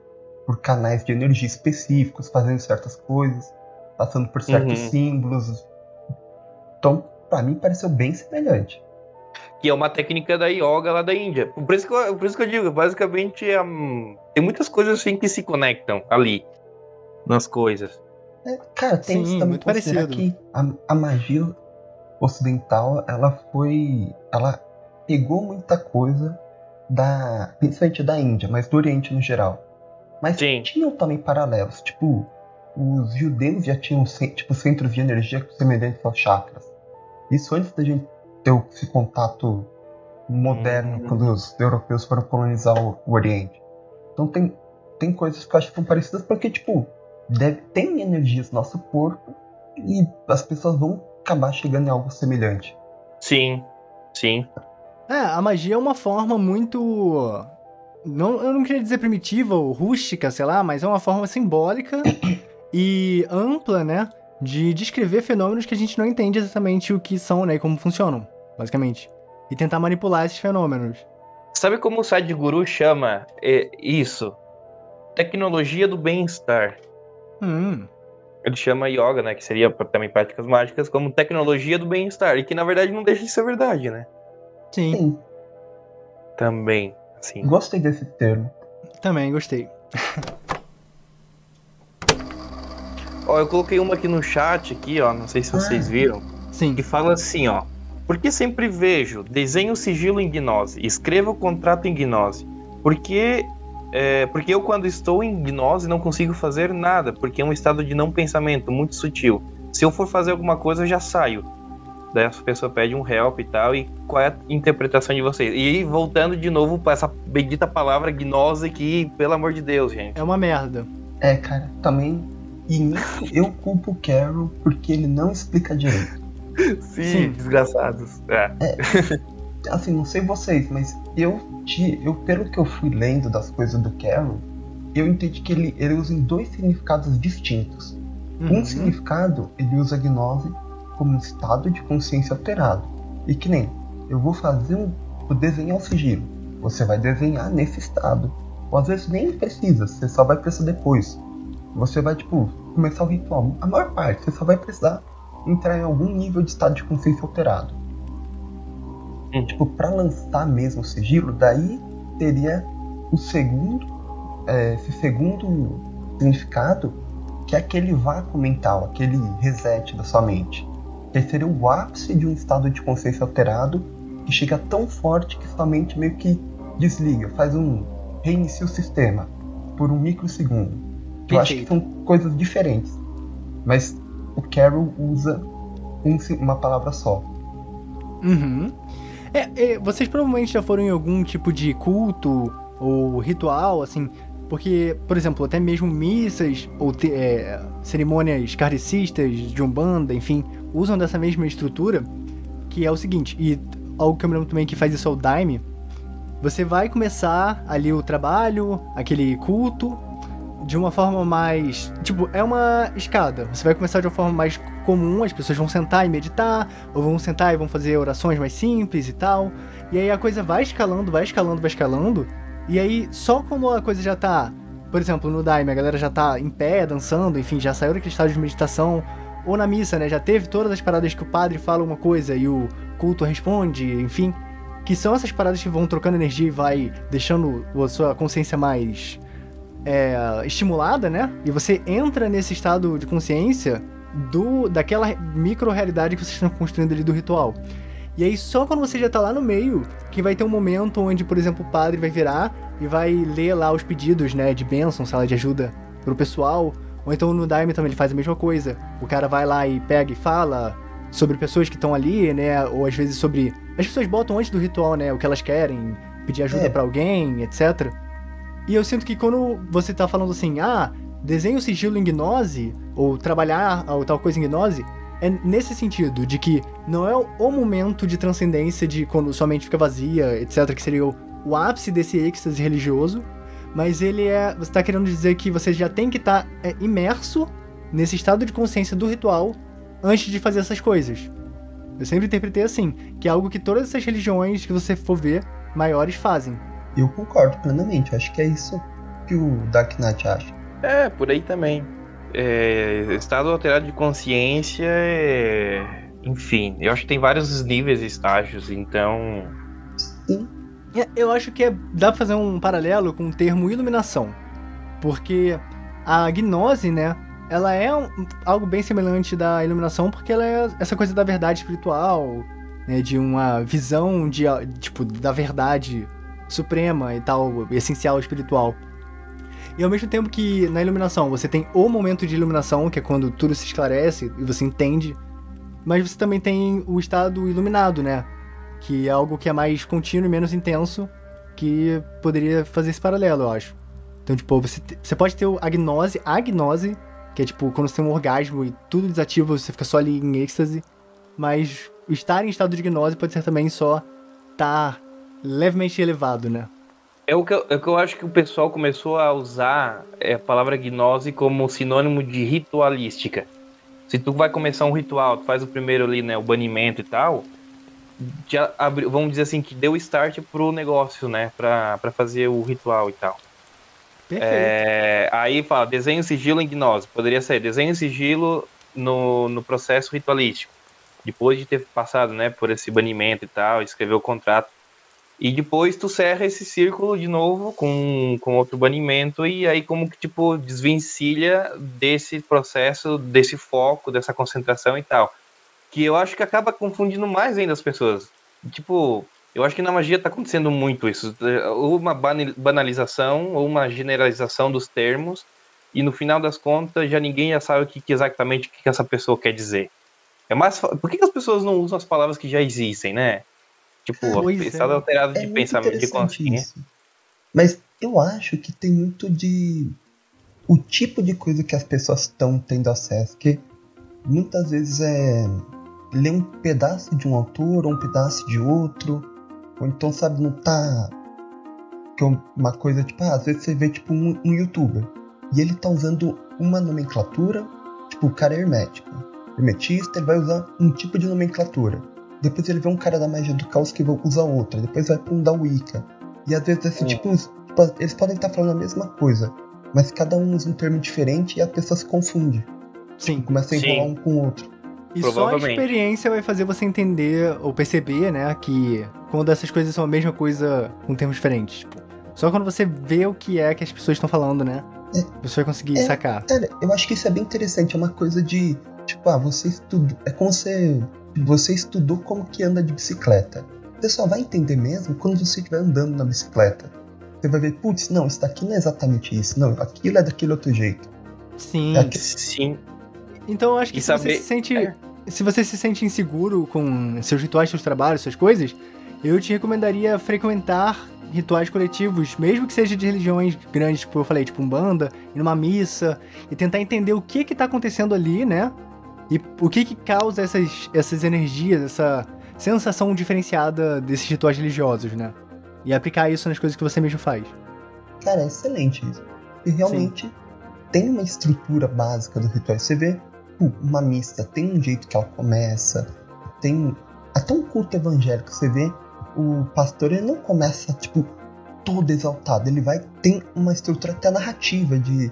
por canais de energia específicos, fazendo certas coisas, passando por certos uhum. símbolos. Então, para mim, pareceu bem semelhante. Que é uma técnica da yoga lá da Índia. Por isso que eu, por isso que eu digo, basicamente, um, tem muitas coisas assim que se conectam ali nas coisas. É, cara, tem Sim, também muito parecido. que a, a magia ocidental, ela foi. Ela pegou muita coisa da. principalmente da Índia, mas do Oriente no geral. Mas Sim. tinham também paralelos, tipo, os judeus já tinham tipo, centros de energia semelhantes aos chakras. Isso antes da gente ter esse contato moderno, uhum. quando os europeus foram colonizar o, o, Oriente. Então tem, tem coisas que eu acho que são parecidas porque, tipo, deve, tem energias no nosso corpo e as pessoas vão acabar chegando em algo semelhante. Sim, sim. É, a magia é uma forma muito. Não, eu não queria dizer primitiva ou rústica, sei lá, mas é uma forma simbólica e ampla, né? De descrever fenômenos que a gente não entende exatamente o que são, né? E como funcionam, basicamente. E tentar manipular esses fenômenos. Sabe como o Sadhguru chama é, isso? Tecnologia do bem-estar. Hum. Ele chama yoga, né? Que seria também práticas mágicas, como tecnologia do bem-estar. E que na verdade não deixa de ser verdade, né? Sim. Sim. Também, sim. Gostei desse termo. Também gostei. ó, eu coloquei uma aqui no chat aqui, ó, não sei se vocês ah. viram. Sim. Que fala assim, ó. Porque sempre vejo, desenho o sigilo em gnose, escrevo o contrato em gnose. Porque é, porque eu quando estou em gnose não consigo fazer nada, porque é um estado de não pensamento muito sutil. Se eu for fazer alguma coisa, eu já saio. Daí a pessoa pede um help e tal, e qual é a interpretação de vocês? E voltando de novo para essa bendita palavra gnose que, pelo amor de Deus, gente. É uma merda. É, cara, também. E nisso eu culpo o Carol porque ele não explica direito. Sim, Sim. desgraçados. É. é. Assim, não sei vocês, mas eu, te, eu, pelo que eu fui lendo das coisas do Carol, eu entendi que ele, ele usa em dois significados distintos. Uhum. Um significado, ele usa gnose como um estado de consciência alterado. E que nem, eu vou fazer um. Vou desenhar o sigilo. Você vai desenhar nesse estado. Ou às vezes nem precisa, você só vai precisar depois. Você vai, tipo, começar o ritual. A maior parte, você só vai precisar entrar em algum nível de estado de consciência alterado. Hum. Tipo, pra lançar mesmo o sigilo, daí teria o segundo. É, esse segundo significado, que é aquele vácuo mental, aquele reset da sua mente que seria o ápice de um estado de consciência alterado que chega tão forte que sua mente meio que desliga, faz um reinicia o sistema por um microsegundo. Perfeito. Eu acho que são coisas diferentes, mas o Carol usa um, uma palavra só. Uhum. É, é, vocês provavelmente já foram em algum tipo de culto ou ritual, assim, porque, por exemplo, até mesmo missas ou te, é, cerimônias kardecistas de Umbanda, enfim, usam dessa mesma estrutura, que é o seguinte, e algo que eu me lembro também que faz isso é o Daime, você vai começar ali o trabalho, aquele culto, de uma forma mais. Tipo, é uma escada. Você vai começar de uma forma mais comum, as pessoas vão sentar e meditar, ou vão sentar e vão fazer orações mais simples e tal. E aí a coisa vai escalando, vai escalando, vai escalando. E aí, só quando a coisa já tá. Por exemplo, no Daime, a galera já tá em pé, dançando, enfim, já saiu daquele estado de meditação. Ou na missa, né? Já teve todas as paradas que o padre fala uma coisa e o culto responde, enfim. Que são essas paradas que vão trocando energia e vai deixando a sua consciência mais é, estimulada, né? E você entra nesse estado de consciência do daquela micro-realidade que vocês estão construindo ali do ritual. E aí, só quando você já tá lá no meio, que vai ter um momento onde, por exemplo, o padre vai virar e vai ler lá os pedidos, né, de bênção, sala de ajuda pro pessoal. Ou então no Daime também ele faz a mesma coisa. O cara vai lá e pega e fala sobre pessoas que estão ali, né, ou às vezes sobre. As pessoas botam antes do ritual, né, o que elas querem, pedir ajuda é. para alguém, etc. E eu sinto que quando você tá falando assim, ah, desenhe o sigilo em gnose, ou trabalhar ou tal coisa em gnose, é nesse sentido, de que não é o momento de transcendência de quando sua mente fica vazia, etc., que seria o, o ápice desse êxtase religioso, mas ele é. Você tá querendo dizer que você já tem que estar tá, é, imerso nesse estado de consciência do ritual antes de fazer essas coisas. Eu sempre interpretei assim, que é algo que todas essas religiões que você for ver maiores fazem. Eu concordo plenamente. Acho que é isso que o Dark Knight acha. É, por aí também. É, estado alterado de consciência é... Enfim, eu acho que tem vários níveis e estágios, então. Sim. É, eu acho que é, dá pra fazer um paralelo com o termo iluminação. Porque a gnose, né? Ela é um, algo bem semelhante da iluminação, porque ela é essa coisa da verdade espiritual, né, de uma visão de, tipo, da verdade suprema e tal, essencial espiritual. E ao mesmo tempo que na iluminação você tem o momento de iluminação, que é quando tudo se esclarece e você entende, mas você também tem o estado iluminado, né? Que é algo que é mais contínuo e menos intenso, que poderia fazer esse paralelo, eu acho. Então, tipo, você, você pode ter a gnose, a gnose, que é tipo quando você tem um orgasmo e tudo desativa, você fica só ali em êxtase, mas estar em estado de gnose pode ser também só estar tá levemente elevado, né? É o, que eu, é o que eu acho que o pessoal começou a usar é, a palavra gnose como sinônimo de ritualística. Se tu vai começar um ritual, tu faz o primeiro ali, né, o banimento e tal, já abriu, vamos dizer assim, que deu start pro negócio, né, pra, pra fazer o ritual e tal. Perfeito. É, aí fala, desenho sigilo em gnose. Poderia ser desenho sigilo no, no processo ritualístico. Depois de ter passado, né, por esse banimento e tal, escrever o contrato e depois tu cerra esse círculo de novo com, com outro banimento e aí como que tipo desvencilha desse processo, desse foco, dessa concentração e tal. Que eu acho que acaba confundindo mais ainda as pessoas. Tipo, eu acho que na magia tá acontecendo muito isso. Ou uma banalização, ou uma generalização dos termos, e no final das contas já ninguém já sabe o que, exatamente o que, essa pessoa quer dizer. É mais Por que as pessoas não usam as palavras que já existem, né? Tipo, pois estado é. alterado de é pensamento de consciência. Isso. Mas eu acho que tem muito de. O tipo de coisa que as pessoas estão tendo acesso. Que muitas vezes é. Ler um pedaço de um autor ou um pedaço de outro. Ou então, sabe, não tá. Que é uma coisa tipo, ah, às vezes você vê tipo um, um youtuber. E ele tá usando uma nomenclatura. Tipo, o cara é hermético. Hermetista, ele vai usar um tipo de nomenclatura. Depois ele vê um cara da magia do caos que usa outra. Depois vai pra um da Wicca. E às vezes, assim, tipo, tipo, eles podem estar falando a mesma coisa. Mas cada um usa um termo diferente e a pessoa se confunde. Sim. Começa a enrolar Sim. um com o outro. E só a experiência vai fazer você entender ou perceber, né, que quando essas coisas são a mesma coisa com termos diferentes. Tipo, só quando você vê o que é que as pessoas estão falando, né? É, você vai conseguir é, sacar. Cara, eu acho que isso é bem interessante. É uma coisa de. Tipo, ah, você estuda. É como você você estudou como que anda de bicicleta. Você só vai entender mesmo quando você estiver andando na bicicleta. Você vai ver, putz, não, isso daqui não é exatamente isso. Não, aquilo é daquele outro jeito. Sim, é sim. Então eu acho que se saber... você se sente. É. Se você se sente inseguro com seus rituais, seus trabalhos, suas coisas, eu te recomendaria frequentar rituais coletivos, mesmo que seja de religiões grandes, tipo eu falei, tipo um banda, ir numa missa, e tentar entender o que que tá acontecendo ali, né? E o que que causa essas, essas energias, essa sensação diferenciada desses rituais religiosos, né? E aplicar isso nas coisas que você mesmo faz. Cara, é excelente isso. E realmente, Sim. tem uma estrutura básica do ritual. Você vê uma missa, tem um jeito que ela começa, tem até um culto evangélico, você vê o pastor ele não começa tipo todo exaltado, ele vai tem uma estrutura até narrativa de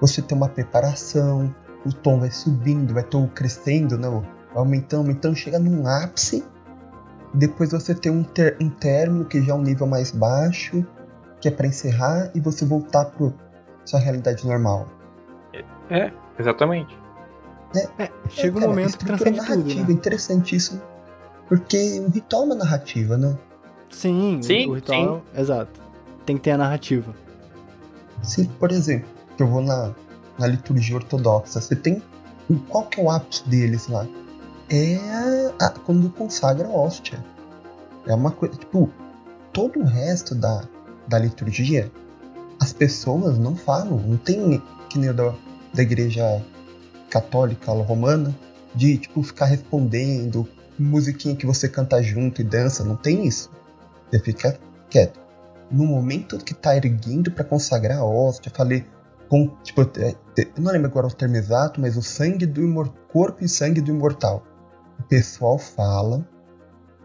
você ter uma preparação, o tom vai subindo, vai tom crescendo, né? aumentando, aumentando, chega num ápice. Depois você tem um, ter, um término que já é um nível mais baixo, que é para encerrar e você voltar para sua realidade normal. É, exatamente. É, é chega é, um momento que transcende narrativa, tudo, né? interessante isso, porque o ritual é uma narrativa, né? Sim, sim o ritual, sim. exato. Tem que ter a narrativa. Sim, por exemplo, que eu vou na, na liturgia ortodoxa, você tem qual que é o ápice deles lá? É a, quando consagra a hóstia. É uma coisa, tipo, todo o resto da, da liturgia, as pessoas não falam, não tem que nem da, da igreja católica romana, de tipo ficar respondendo, musiquinha que você canta junto e dança, não tem isso. Você fica quieto. No momento que tá erguendo para consagrar a hóstia, falei, com, tipo, eu não lembro agora o termo exato, mas o sangue do imor corpo e sangue do imortal. O pessoal fala,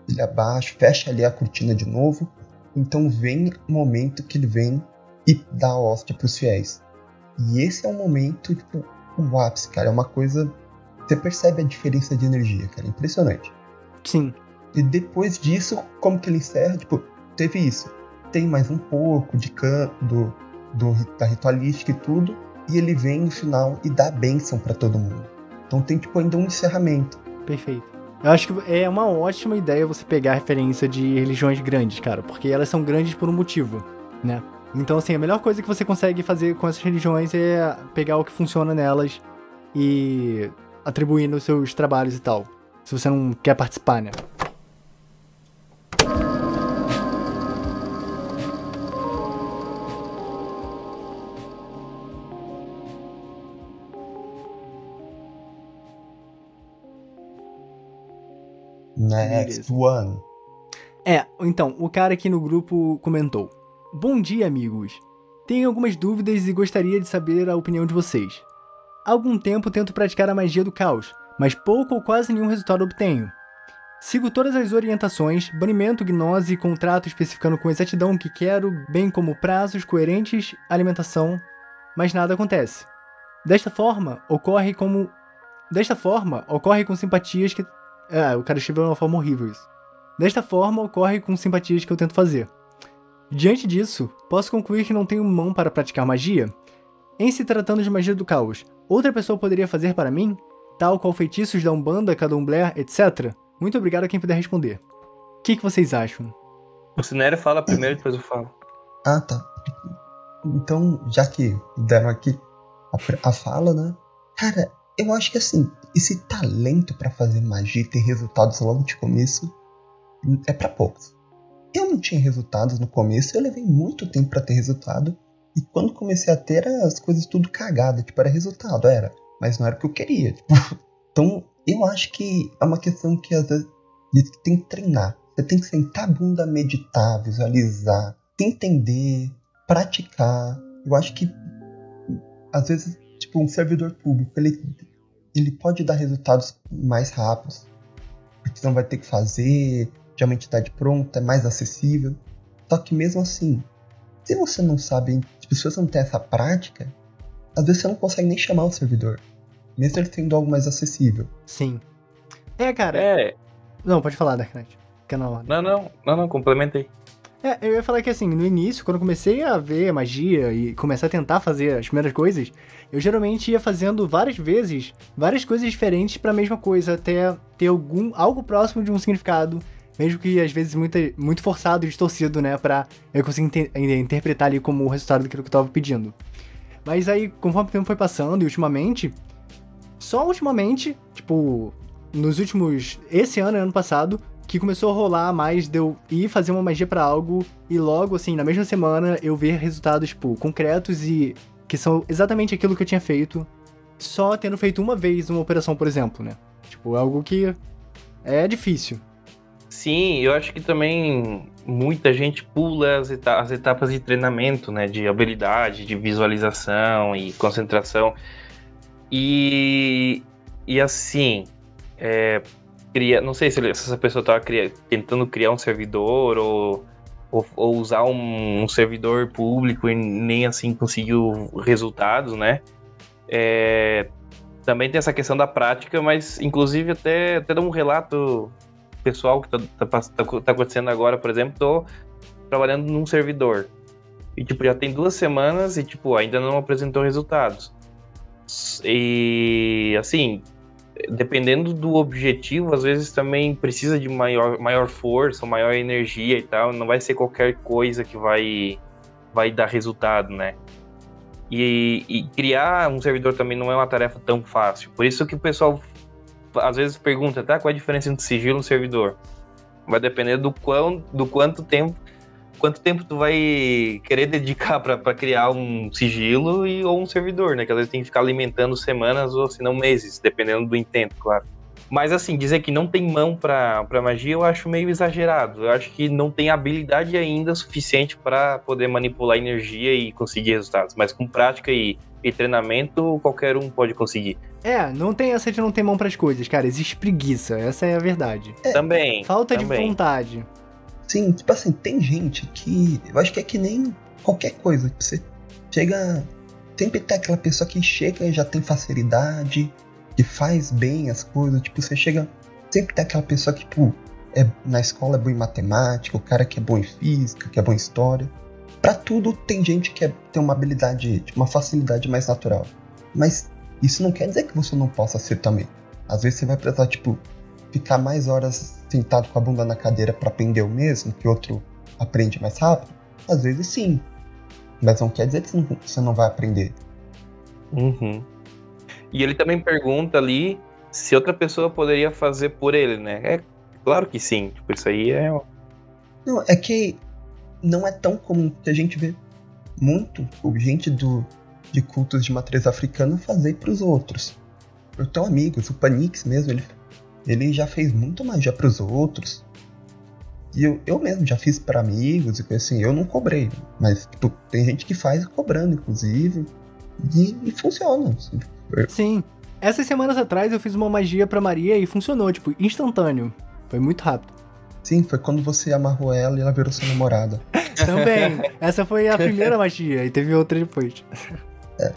ele abaixa, fecha ali a cortina de novo, então vem o momento que ele vem e dá a hóstia para os fiéis. E esse é um momento, tipo, o ápice, cara, é uma coisa. Você percebe a diferença de energia, cara, é impressionante. Sim. E depois disso, como que ele encerra? Tipo, teve isso. Tem mais um pouco de canto, do, do, da ritualística e tudo, e ele vem no final e dá bênção para todo mundo. Então tem tipo ainda um encerramento. Perfeito. Eu acho que é uma ótima ideia você pegar a referência de religiões grandes, cara, porque elas são grandes por um motivo, né? Então, assim, a melhor coisa que você consegue fazer com essas religiões é pegar o que funciona nelas e atribuir nos seus trabalhos e tal. Se você não quer participar, né? Next one. É, então, o cara aqui no grupo comentou: Bom dia, amigos. Tenho algumas dúvidas e gostaria de saber a opinião de vocês. Há algum tempo tento praticar a magia do caos, mas pouco ou quase nenhum resultado obtenho. Sigo todas as orientações, banimento, gnose, contrato especificando com exatidão o que quero, bem como prazos coerentes, alimentação, mas nada acontece. Desta forma, ocorre como Desta forma, ocorre com simpatias que é, o cara escreveu de uma forma horrível isso. Desta forma, ocorre com simpatias que eu tento fazer. Diante disso, posso concluir que não tenho mão para praticar magia? Em se tratando de magia do caos, outra pessoa poderia fazer para mim? Tal qual feitiços da Umbanda, Candomblé, etc? Muito obrigado a quem puder responder. O que, que vocês acham? O Cinério fala primeiro, depois eu falo. Ah, tá. Então, já que deram aqui a, a fala, né? Cara, eu acho que assim, esse talento para fazer magia e ter resultados logo de começo é para poucos. Eu não tinha resultados no começo, eu levei muito tempo para ter resultado. E quando comecei a ter, as coisas tudo cagada, tipo, era resultado, era. Mas não era o que eu queria. Tipo. Então, eu acho que é uma questão que às vezes tem que treinar. Você tem que sentar a bunda, meditar, visualizar, entender, praticar. Eu acho que às vezes tipo, um servidor público, ele, ele pode dar resultados mais rápidos, porque você não vai ter que fazer, já uma entidade pronta, é mais acessível. Só que mesmo assim, se você não sabe, tipo, se você não tem essa prática, às vezes você não consegue nem chamar o servidor, mesmo ele tendo algo mais acessível. Sim. É, cara. É. Não, pode falar, Dark Knight. Não, não, não, não, complementei. É, eu ia falar que assim, no início, quando eu comecei a ver magia e começar a tentar fazer as primeiras coisas, eu geralmente ia fazendo várias vezes, várias coisas diferentes para a mesma coisa, até ter algum algo próximo de um significado, mesmo que às vezes muito, muito forçado e distorcido, né, pra eu conseguir interpretar ali como o resultado daquilo que eu tava pedindo. Mas aí, conforme o tempo foi passando e ultimamente, só ultimamente, tipo, nos últimos. esse ano e ano passado, que começou a rolar mais de eu ir fazer uma magia para algo e logo, assim, na mesma semana eu ver resultados, tipo, concretos e que são exatamente aquilo que eu tinha feito, só tendo feito uma vez uma operação, por exemplo, né? Tipo, é algo que é difícil. Sim, eu acho que também muita gente pula as, as etapas de treinamento, né? De habilidade, de visualização e concentração. E, e assim, é, cria, não sei se, se essa pessoa estava tentando criar um servidor ou, ou, ou usar um, um, servidor público e nem assim conseguiu resultados, né? É, também tem essa questão da prática, mas inclusive até, até um relato pessoal que tá, tá, tá, tá acontecendo agora, por exemplo, tô trabalhando num servidor. E, tipo, já tem duas semanas e, tipo, ainda não apresentou resultados. E, assim, dependendo do objetivo, às vezes também precisa de maior, maior força, maior energia e tal. Não vai ser qualquer coisa que vai, vai dar resultado, né? E, e criar um servidor também não é uma tarefa tão fácil. Por isso que o pessoal às vezes pergunta, tá? Qual é a diferença entre sigilo e um servidor? Vai depender do, quão, do quanto tempo quanto tempo tu vai querer dedicar para criar um sigilo e, ou um servidor, né? Que às vezes tem que ficar alimentando semanas ou se não meses, dependendo do intento, claro. Mas assim, dizer que não tem mão para magia eu acho meio exagerado. Eu acho que não tem habilidade ainda suficiente para poder manipular energia e conseguir resultados. Mas com prática e, e treinamento, qualquer um pode conseguir. É, não tem essa de não ter mão para as coisas, cara. Existe preguiça, essa é a verdade. É, também. Falta também. de vontade. Sim, tipo assim, tem gente que. Eu acho que é que nem qualquer coisa. Você chega. Sempre tem aquela pessoa que chega e já tem facilidade, que faz bem as coisas. Tipo, você chega. Sempre tem aquela pessoa que, tipo, é, na escola é bom em matemática, o cara que é bom em física, que é bom em história. Para tudo tem gente que é, tem uma habilidade, tipo, uma facilidade mais natural. Mas isso não quer dizer que você não possa ser também. Às vezes você vai precisar, tipo, ficar mais horas sentado com a bunda na cadeira para aprender o mesmo, que outro aprende mais rápido? Às vezes sim. Mas não quer dizer que você não vai aprender. Uhum. E ele também pergunta ali se outra pessoa poderia fazer por ele, né? É claro que sim. Tipo, isso aí é. Não, é que não é tão comum que a gente vê muito gente do, de cultos de matriz africana fazer para os outros. Eu tenho amigos, o Panix mesmo, ele ele já fez muito magia para os outros. E eu, eu mesmo já fiz para amigos e coisa assim, eu não cobrei. Mas, tipo, tem gente que faz cobrando, inclusive. E, e funciona. Assim. Sim. Essas semanas atrás eu fiz uma magia para Maria e funcionou, tipo, instantâneo. Foi muito rápido. Sim, foi quando você amarrou ela e ela virou sua namorada. Também. Essa foi a primeira magia e teve outra depois. É.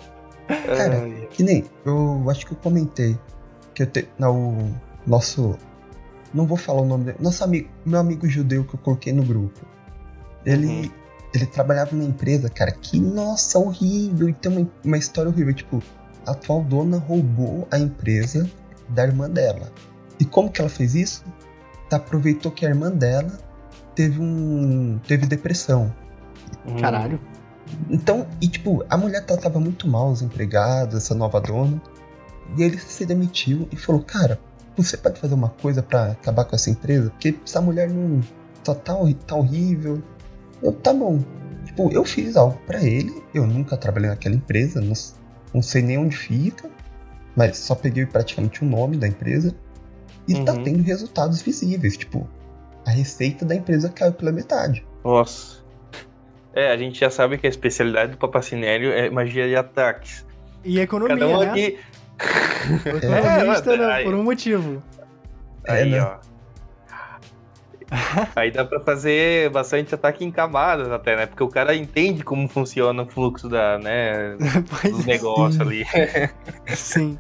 Cara, que nem. Eu acho que eu comentei que eu te, não, nosso. Não vou falar o nome dele. Nosso amigo, meu amigo judeu que eu coloquei no grupo. Ele. Uhum. Ele trabalhava numa empresa, cara, que, nossa, horrível. E tem uma, uma história horrível. Tipo, a atual dona roubou a empresa da irmã dela. E como que ela fez isso? Aproveitou que a irmã dela teve um. teve depressão. Caralho. Então, e tipo, a mulher tratava muito mal os empregados, essa nova dona. E ele se demitiu e falou: Cara, você pode fazer uma coisa para acabar com essa empresa? Porque essa mulher não só tá, tá horrível. Eu, tá bom. Tipo, eu fiz algo para ele, eu nunca trabalhei naquela empresa, não, não sei nem onde fica, mas só peguei praticamente o nome da empresa e tá uhum. tá tendo resultados visíveis. Tipo, a receita da empresa caiu pela metade. Nossa. É, a gente já sabe que a especialidade do Papacinélio é magia de ataques. E economia, Cada um né? aqui Protagonista é, né, por um motivo. Aí, é, né? ó. Aí dá pra fazer bastante ataque em camadas até, né? Porque o cara entende como funciona o fluxo da, né, do é. negócio ali. Sim.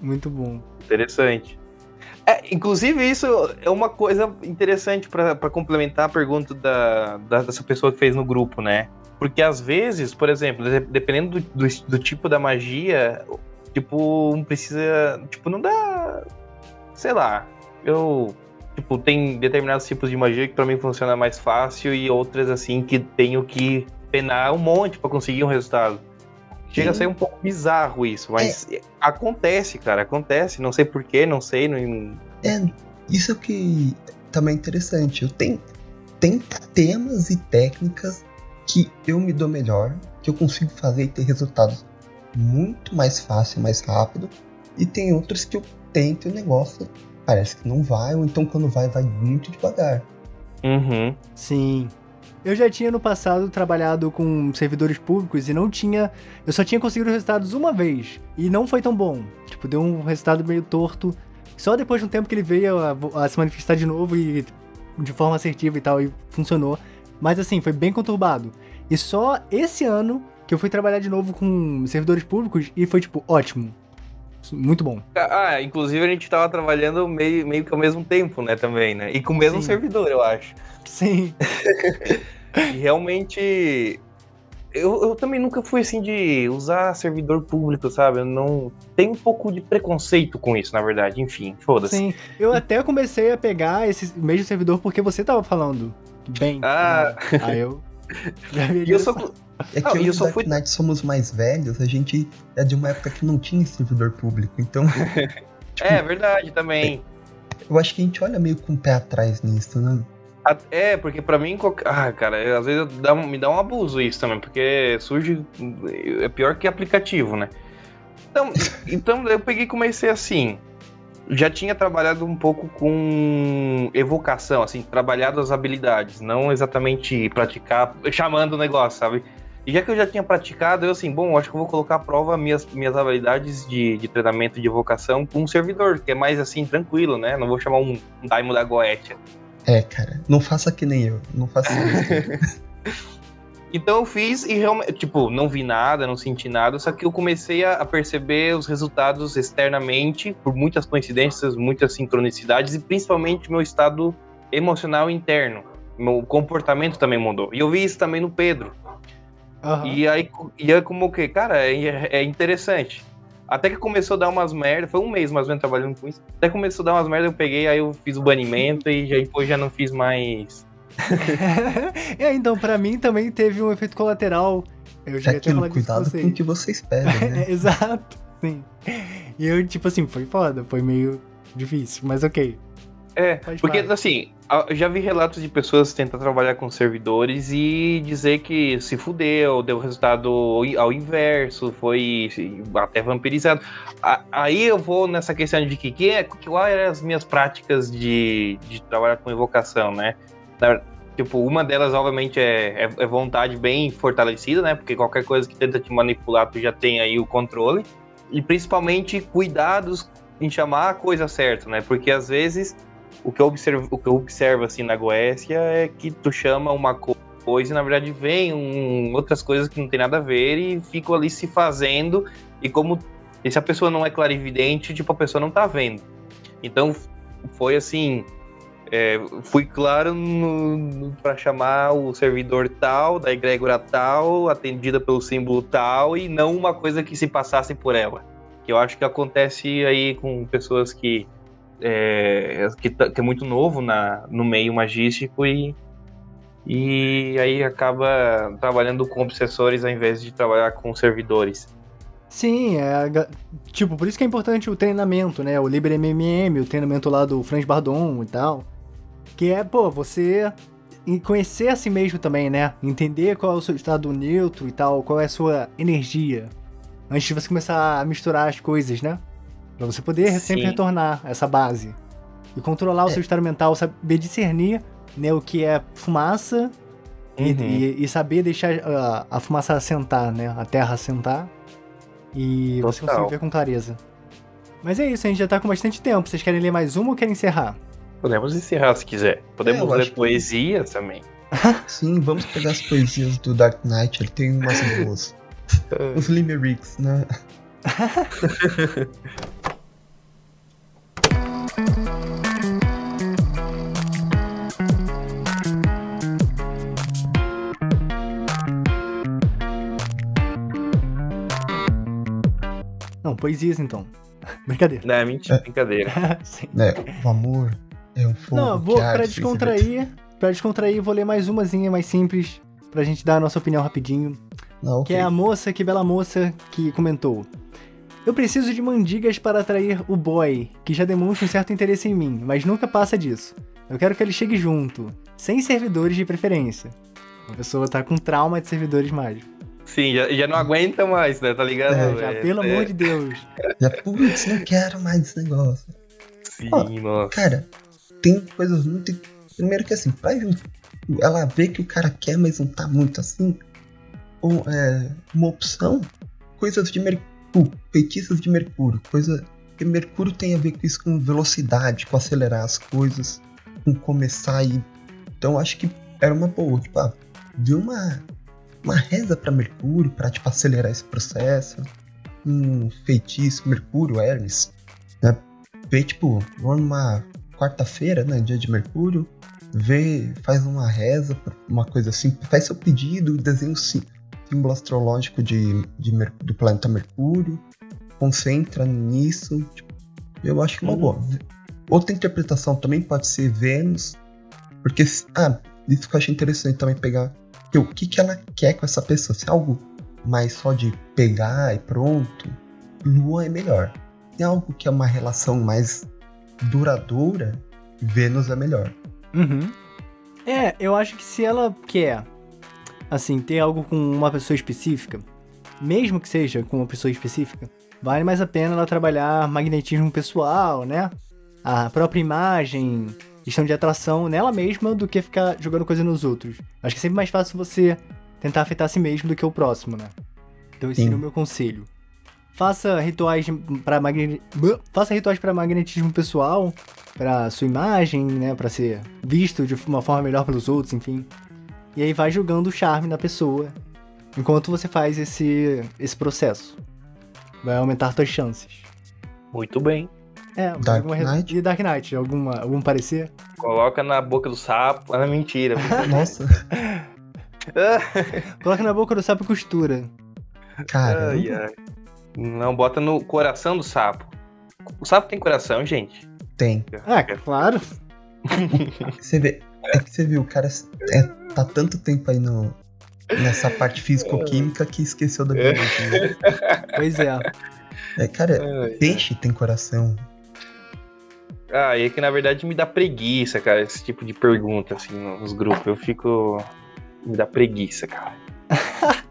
Muito bom. Interessante. É, inclusive, isso é uma coisa interessante para complementar a pergunta da, da, dessa pessoa que fez no grupo, né? Porque às vezes, por exemplo, dependendo do, do, do tipo da magia, Tipo, não precisa. Tipo, não dá. Sei lá. Eu. Tipo, tem determinados tipos de magia que para mim funciona mais fácil e outras, assim, que tenho que penar um monte para conseguir um resultado. Chega Sim. a ser um pouco bizarro isso, mas é. acontece, cara, acontece. Não sei porquê, não sei. Não... É, isso é que também é interessante. Eu tenho, tem temas e técnicas que eu me dou melhor, que eu consigo fazer e ter resultados muito mais fácil, mais rápido. E tem outros que eu tento o negócio parece que não vai, ou então quando vai, vai muito devagar. Uhum. Sim. Eu já tinha no passado trabalhado com servidores públicos e não tinha. Eu só tinha conseguido resultados uma vez. E não foi tão bom. Tipo, deu um resultado meio torto. Só depois de um tempo que ele veio a, a se manifestar de novo e de forma assertiva e tal, e funcionou. Mas assim, foi bem conturbado. E só esse ano que eu fui trabalhar de novo com servidores públicos e foi, tipo, ótimo. Muito bom. Ah, inclusive a gente tava trabalhando meio, meio que ao mesmo tempo, né, também, né? E com o mesmo Sim. servidor, eu acho. Sim. e realmente. Eu, eu também nunca fui assim de usar servidor público, sabe? Eu não. Tem um pouco de preconceito com isso, na verdade. Enfim, foda-se. Sim, eu até comecei a pegar esse mesmo servidor porque você tava falando bem. Ah. Né? Aí eu. e eu sou. É que eu só fui... Knight somos mais velhos, a gente é de uma época que não tinha servidor público, então. tipo, é verdade também. Eu acho que a gente olha meio com o pé atrás nisso, né? É, porque para mim, ah, cara, às vezes dá, me dá um abuso isso também, porque surge. É pior que aplicativo, né? Então, então eu peguei e comecei assim já tinha trabalhado um pouco com evocação, assim, trabalhado as habilidades, não exatamente praticar, chamando o negócio, sabe? E já que eu já tinha praticado, eu assim, bom, acho que eu vou colocar à prova minhas, minhas habilidades de, de treinamento de evocação com um servidor, que é mais assim, tranquilo, né? Não vou chamar um, um Daimo da Goetia. É, cara, não faça que nem eu, não faça isso. Então eu fiz e realmente, tipo, não vi nada, não senti nada, só que eu comecei a, perceber os resultados externamente, por muitas coincidências, muitas sincronicidades e principalmente meu estado emocional interno. Meu comportamento também mudou. E eu vi isso também no Pedro. Uhum. E aí, e é como que, cara, é, é, interessante. Até que começou a dar umas merdas, foi um mês mais ou menos trabalhando com isso. Até começou a dar umas merdas, eu peguei, aí eu fiz o banimento e já, depois já não fiz mais é, então, para mim também teve um efeito colateral. Eu já é aquilo, cuidado com o que vocês pedem, né? Exato, sim. E eu, tipo assim, foi foda, foi meio difícil, mas ok. É, porque parte. assim, eu já vi relatos de pessoas tentar trabalhar com servidores e dizer que se fudeu, deu resultado ao inverso, foi até vampirizado. Aí eu vou nessa questão de que, que é, quais eram as minhas práticas de, de trabalhar com evocação, né? tipo, uma delas, obviamente, é, é, é, vontade bem fortalecida, né? Porque qualquer coisa que tenta te manipular, tu já tem aí o controle. E principalmente cuidados em chamar a coisa certa, né? Porque às vezes o que eu observo, o que eu observo assim na Goécia é que tu chama uma coisa e na verdade vem um, outras coisas que não tem nada a ver e ficam ali se fazendo. E como e se a pessoa não é clarividente, tipo, a pessoa não tá vendo. Então foi assim, é, fui claro para chamar o servidor tal, da egrégora tal, atendida pelo símbolo tal, e não uma coisa que se passasse por ela. Que eu acho que acontece aí com pessoas que é, que, tá, que, é muito novo na, no meio magístico e, e aí acaba trabalhando com obsessores ao invés de trabalhar com servidores. Sim, é, tipo, por isso que é importante o treinamento, né? O Libre MMM, o treinamento lá do Franz Bardon e tal. Que é, pô, você conhecer a si mesmo também, né? Entender qual é o seu estado neutro e tal, qual é a sua energia. Antes de você começar a misturar as coisas, né? Pra você poder Sim. sempre retornar essa base. E controlar o é. seu estado mental, saber discernir né, o que é fumaça uhum. e, e, saber deixar a, a, fumaça assentar, né? A terra assentar. E Total. você conseguir ver com clareza. Mas é isso, a gente já tá com bastante tempo. Vocês querem ler mais uma ou querem encerrar? Podemos encerrar se quiser. Podemos é, ler poesia que... também. Sim, vamos pegar as poesias do Dark Knight, ele tem umas boas. Os limericks, né? poesias então. Brincadeira. Não, é mentira, é. brincadeira. é, o amor é um fogo Não, vou para descontrair, para descontrair, vou ler mais umazinha mais simples pra gente dar a nossa opinião rapidinho. Ah, okay. Que é a moça, que bela moça que comentou. Eu preciso de mandigas para atrair o boy, que já demonstra um certo interesse em mim, mas nunca passa disso. Eu quero que ele chegue junto, sem servidores de preferência. A pessoa tá com trauma de servidores mágicos. Sim, já, já não aguenta mais, né? Tá ligado? É, já, pelo é. amor de Deus. Já, putz, não quero mais esse negócio. Sim, ah, nossa. Cara, tem coisas muito. Primeiro que assim, pra ela vê que o cara quer, mas não tá muito assim. Ou, é, uma opção, coisas de Mercúrio, feitiços de Mercúrio, coisa. que Mercúrio tem a ver com isso, com velocidade, com acelerar as coisas, com começar e. Então acho que era uma boa, tipo, ah, viu uma, uma reza para Mercúrio, para tipo, acelerar esse processo. Um feitiço, Mercúrio, Hermes, né? Vê, tipo, numa quarta-feira, né, dia de Mercúrio, vê, faz uma reza, uma coisa assim, faz seu pedido, desenha o símbolo astrológico de, de, do planeta Mercúrio, concentra nisso, tipo, eu acho que é uma boa. Outra interpretação também pode ser Vênus, porque, ah, isso que eu achei interessante também pegar, o que, que ela quer com essa pessoa, se é algo mais só de pegar e pronto, Lua é melhor. Se é algo que é uma relação mais duradoura, Vênus é melhor. Uhum. É, eu acho que se ela quer, assim, ter algo com uma pessoa específica, mesmo que seja com uma pessoa específica, vale mais a pena ela trabalhar magnetismo pessoal, né? A própria imagem, questão de atração nela mesma do que ficar jogando coisa nos outros. Acho que é sempre mais fácil você tentar afetar a si mesmo do que o próximo, né? Então esse é o meu conselho. Faça rituais para magne... faça rituais para magnetismo pessoal, para sua imagem, né, para ser visto de uma forma melhor pelos outros, enfim. E aí vai julgando o charme na pessoa enquanto você faz esse esse processo. Vai aumentar suas chances. Muito bem. É, Dark alguma... Knight. E Dark Knight, alguma, algum parecer? Coloca na boca do sapo. Ah, mentira. Nossa. Coloca na boca do sapo e costura. Cara. Ai, ai. Não, bota no coração do sapo. O sapo tem coração, gente? Tem. Ah, claro. você vê, é que você viu, o cara é, tá tanto tempo aí no, nessa parte físico-química que esqueceu da biologia. Né? Pois é. é cara, peixe tem coração. Ah, e é que na verdade me dá preguiça, cara, esse tipo de pergunta, assim, nos grupos. Eu fico. Me dá preguiça, cara.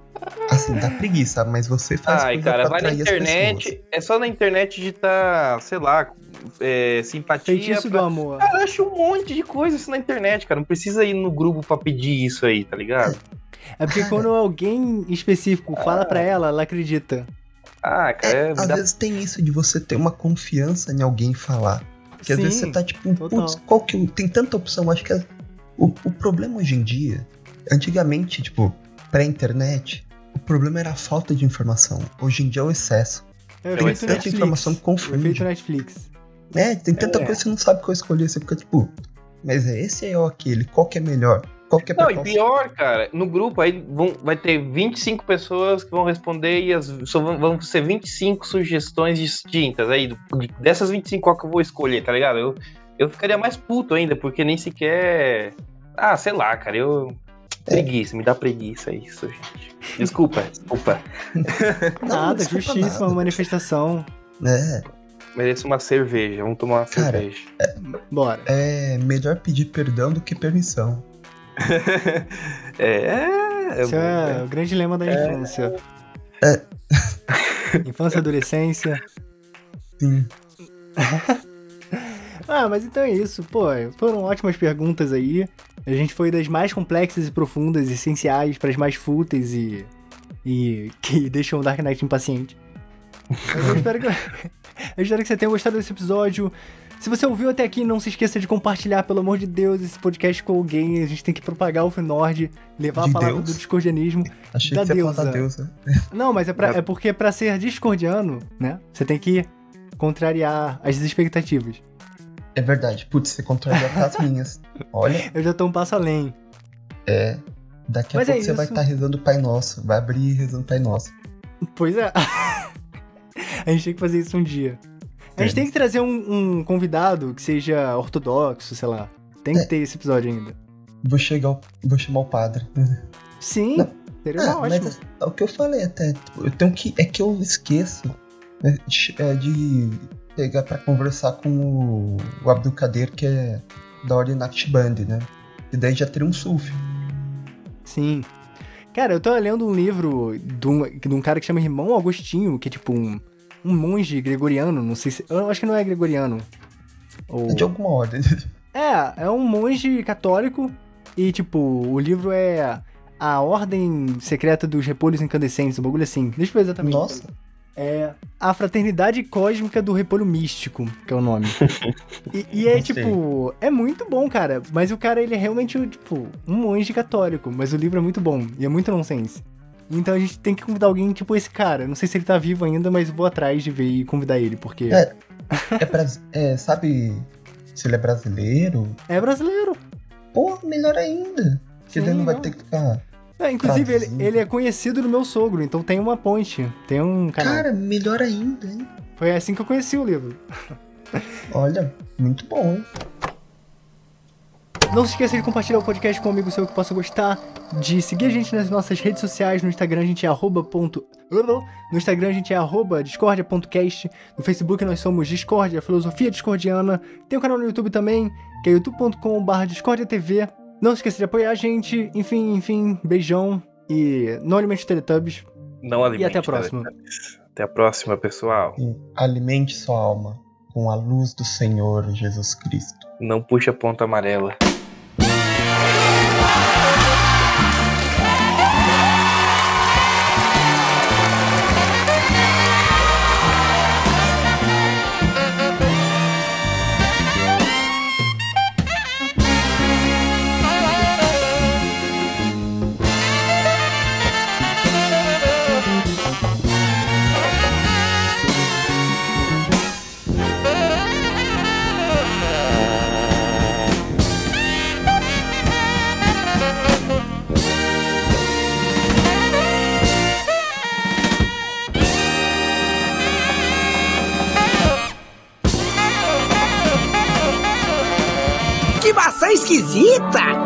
Assim, dá preguiça, mas você faz Ai, cara, vai na internet, é só na internet digitar, sei lá, é, simpatia. Feitiço pra... do amor. Cara, acho um monte de coisa isso na internet, cara. Não precisa ir no grupo pra pedir isso aí, tá ligado? É porque cara... quando alguém específico fala ah. pra ela, ela acredita. Ah, cara. É, é, às dá... vezes tem isso de você ter uma confiança em alguém falar. Que às vezes você tá tipo, putz, qual que. Tem tanta opção, acho que é... o, o problema hoje em dia, antigamente, tipo, pré-internet, o problema era a falta de informação. Hoje em dia é o excesso. É, tem tanta Netflix. informação que confunde. Netflix. É, tem tanta é. coisa que você não sabe qual escolher. Você fica tipo, mas é esse ou aquele? Qual que é melhor? Qual que é Não, e pior, cara, no grupo aí vão, vai ter 25 pessoas que vão responder e as, só vão, vão ser 25 sugestões distintas. Aí, dessas 25, qual que eu vou escolher, tá ligado? Eu, eu ficaria mais puto ainda, porque nem sequer. Ah, sei lá, cara, eu. Preguiça, me dá preguiça isso, gente. Desculpa, desculpa. Nada, justíssima manifestação. É. Merece uma cerveja, vamos tomar uma Cara, cerveja. É, Bora. É melhor pedir perdão do que permissão. é, é. Isso é, é o grande lema da é. infância. É. Infância, adolescência. Sim. ah, mas então é isso. Pô, foram ótimas perguntas aí. A gente foi das mais complexas e profundas, essenciais para as mais fúteis e. e que deixam o Dark Knight impaciente. eu espero que. eu espero que você tenha gostado desse episódio. Se você ouviu até aqui, não se esqueça de compartilhar, pelo amor de Deus, esse podcast com alguém. A gente tem que propagar o Fnord, levar de a palavra Deus? do discordianismo Achei da que deusa. Da deusa. Não, mas é, pra, é porque para ser discordiano, né, você tem que contrariar as expectativas. É verdade. Putz, você contraria as minhas. Olha. Eu já tô um passo além. É. Daqui a Mas pouco é você vai estar tá rezando o Pai Nosso. Vai abrir rezando o Pai Nosso. Pois é. a gente tem que fazer isso um dia. A gente tem que trazer um, um, convidado que seja ortodoxo, sei lá. Tem que é. ter esse episódio ainda. Vou chegar, vou chamar o padre. Sim, Não. seria ah, ótimo. Mas é o que eu falei até. Eu tenho que. É que eu esqueço né, de, é, de pegar para conversar com o, o Abdul Kader, que é da Ordem Naqshband, né? E daí já teria um sulf. Sim. Cara, eu tô lendo um livro de um, de um cara que chama Irmão Agostinho, que é tipo um um monge gregoriano, não sei se. Eu acho que não é gregoriano. Ou... De alguma ordem. É, é um monge católico e, tipo, o livro é A Ordem Secreta dos Repolhos Incandescentes, um bagulho assim. Deixa eu ver exatamente. Nossa. É A Fraternidade Cósmica do Repolho Místico, que é o nome. e, e é, tipo, é muito bom, cara. Mas o cara, ele é realmente, tipo, um monge católico. Mas o livro é muito bom e é muito nonsense. Então a gente tem que convidar alguém tipo esse cara. Não sei se ele tá vivo ainda, mas vou atrás de ver e convidar ele, porque. É. É, bras- é, sabe se ele é brasileiro? É brasileiro. Pô, melhor ainda. Que Sim, ele não vai ter que ficar. É, inclusive, ele, ele é conhecido do meu sogro, então tem uma ponte. Tem um canal. Cara, melhor ainda, hein? Foi assim que eu conheci o livro. Olha, muito bom, hein? Não se esqueça de compartilhar o podcast com um amigo seu que possa gostar, de seguir a gente nas nossas redes sociais, no Instagram a gente é arroba ponto... No Instagram a gente é arroba discordia.cast, no Facebook nós somos Discordia, Filosofia Discordiana, tem o canal no YouTube também, que é youtube.com.br discordiatv. Não se esqueça de apoiar a gente, enfim, enfim, beijão e não alimente os Teletubbies. Não alimente. até a próxima. Teletubbies. Até a próxima, pessoal. E alimente sua alma com a luz do Senhor Jesus Cristo. Não puxa a ponta amarela. Esquisita!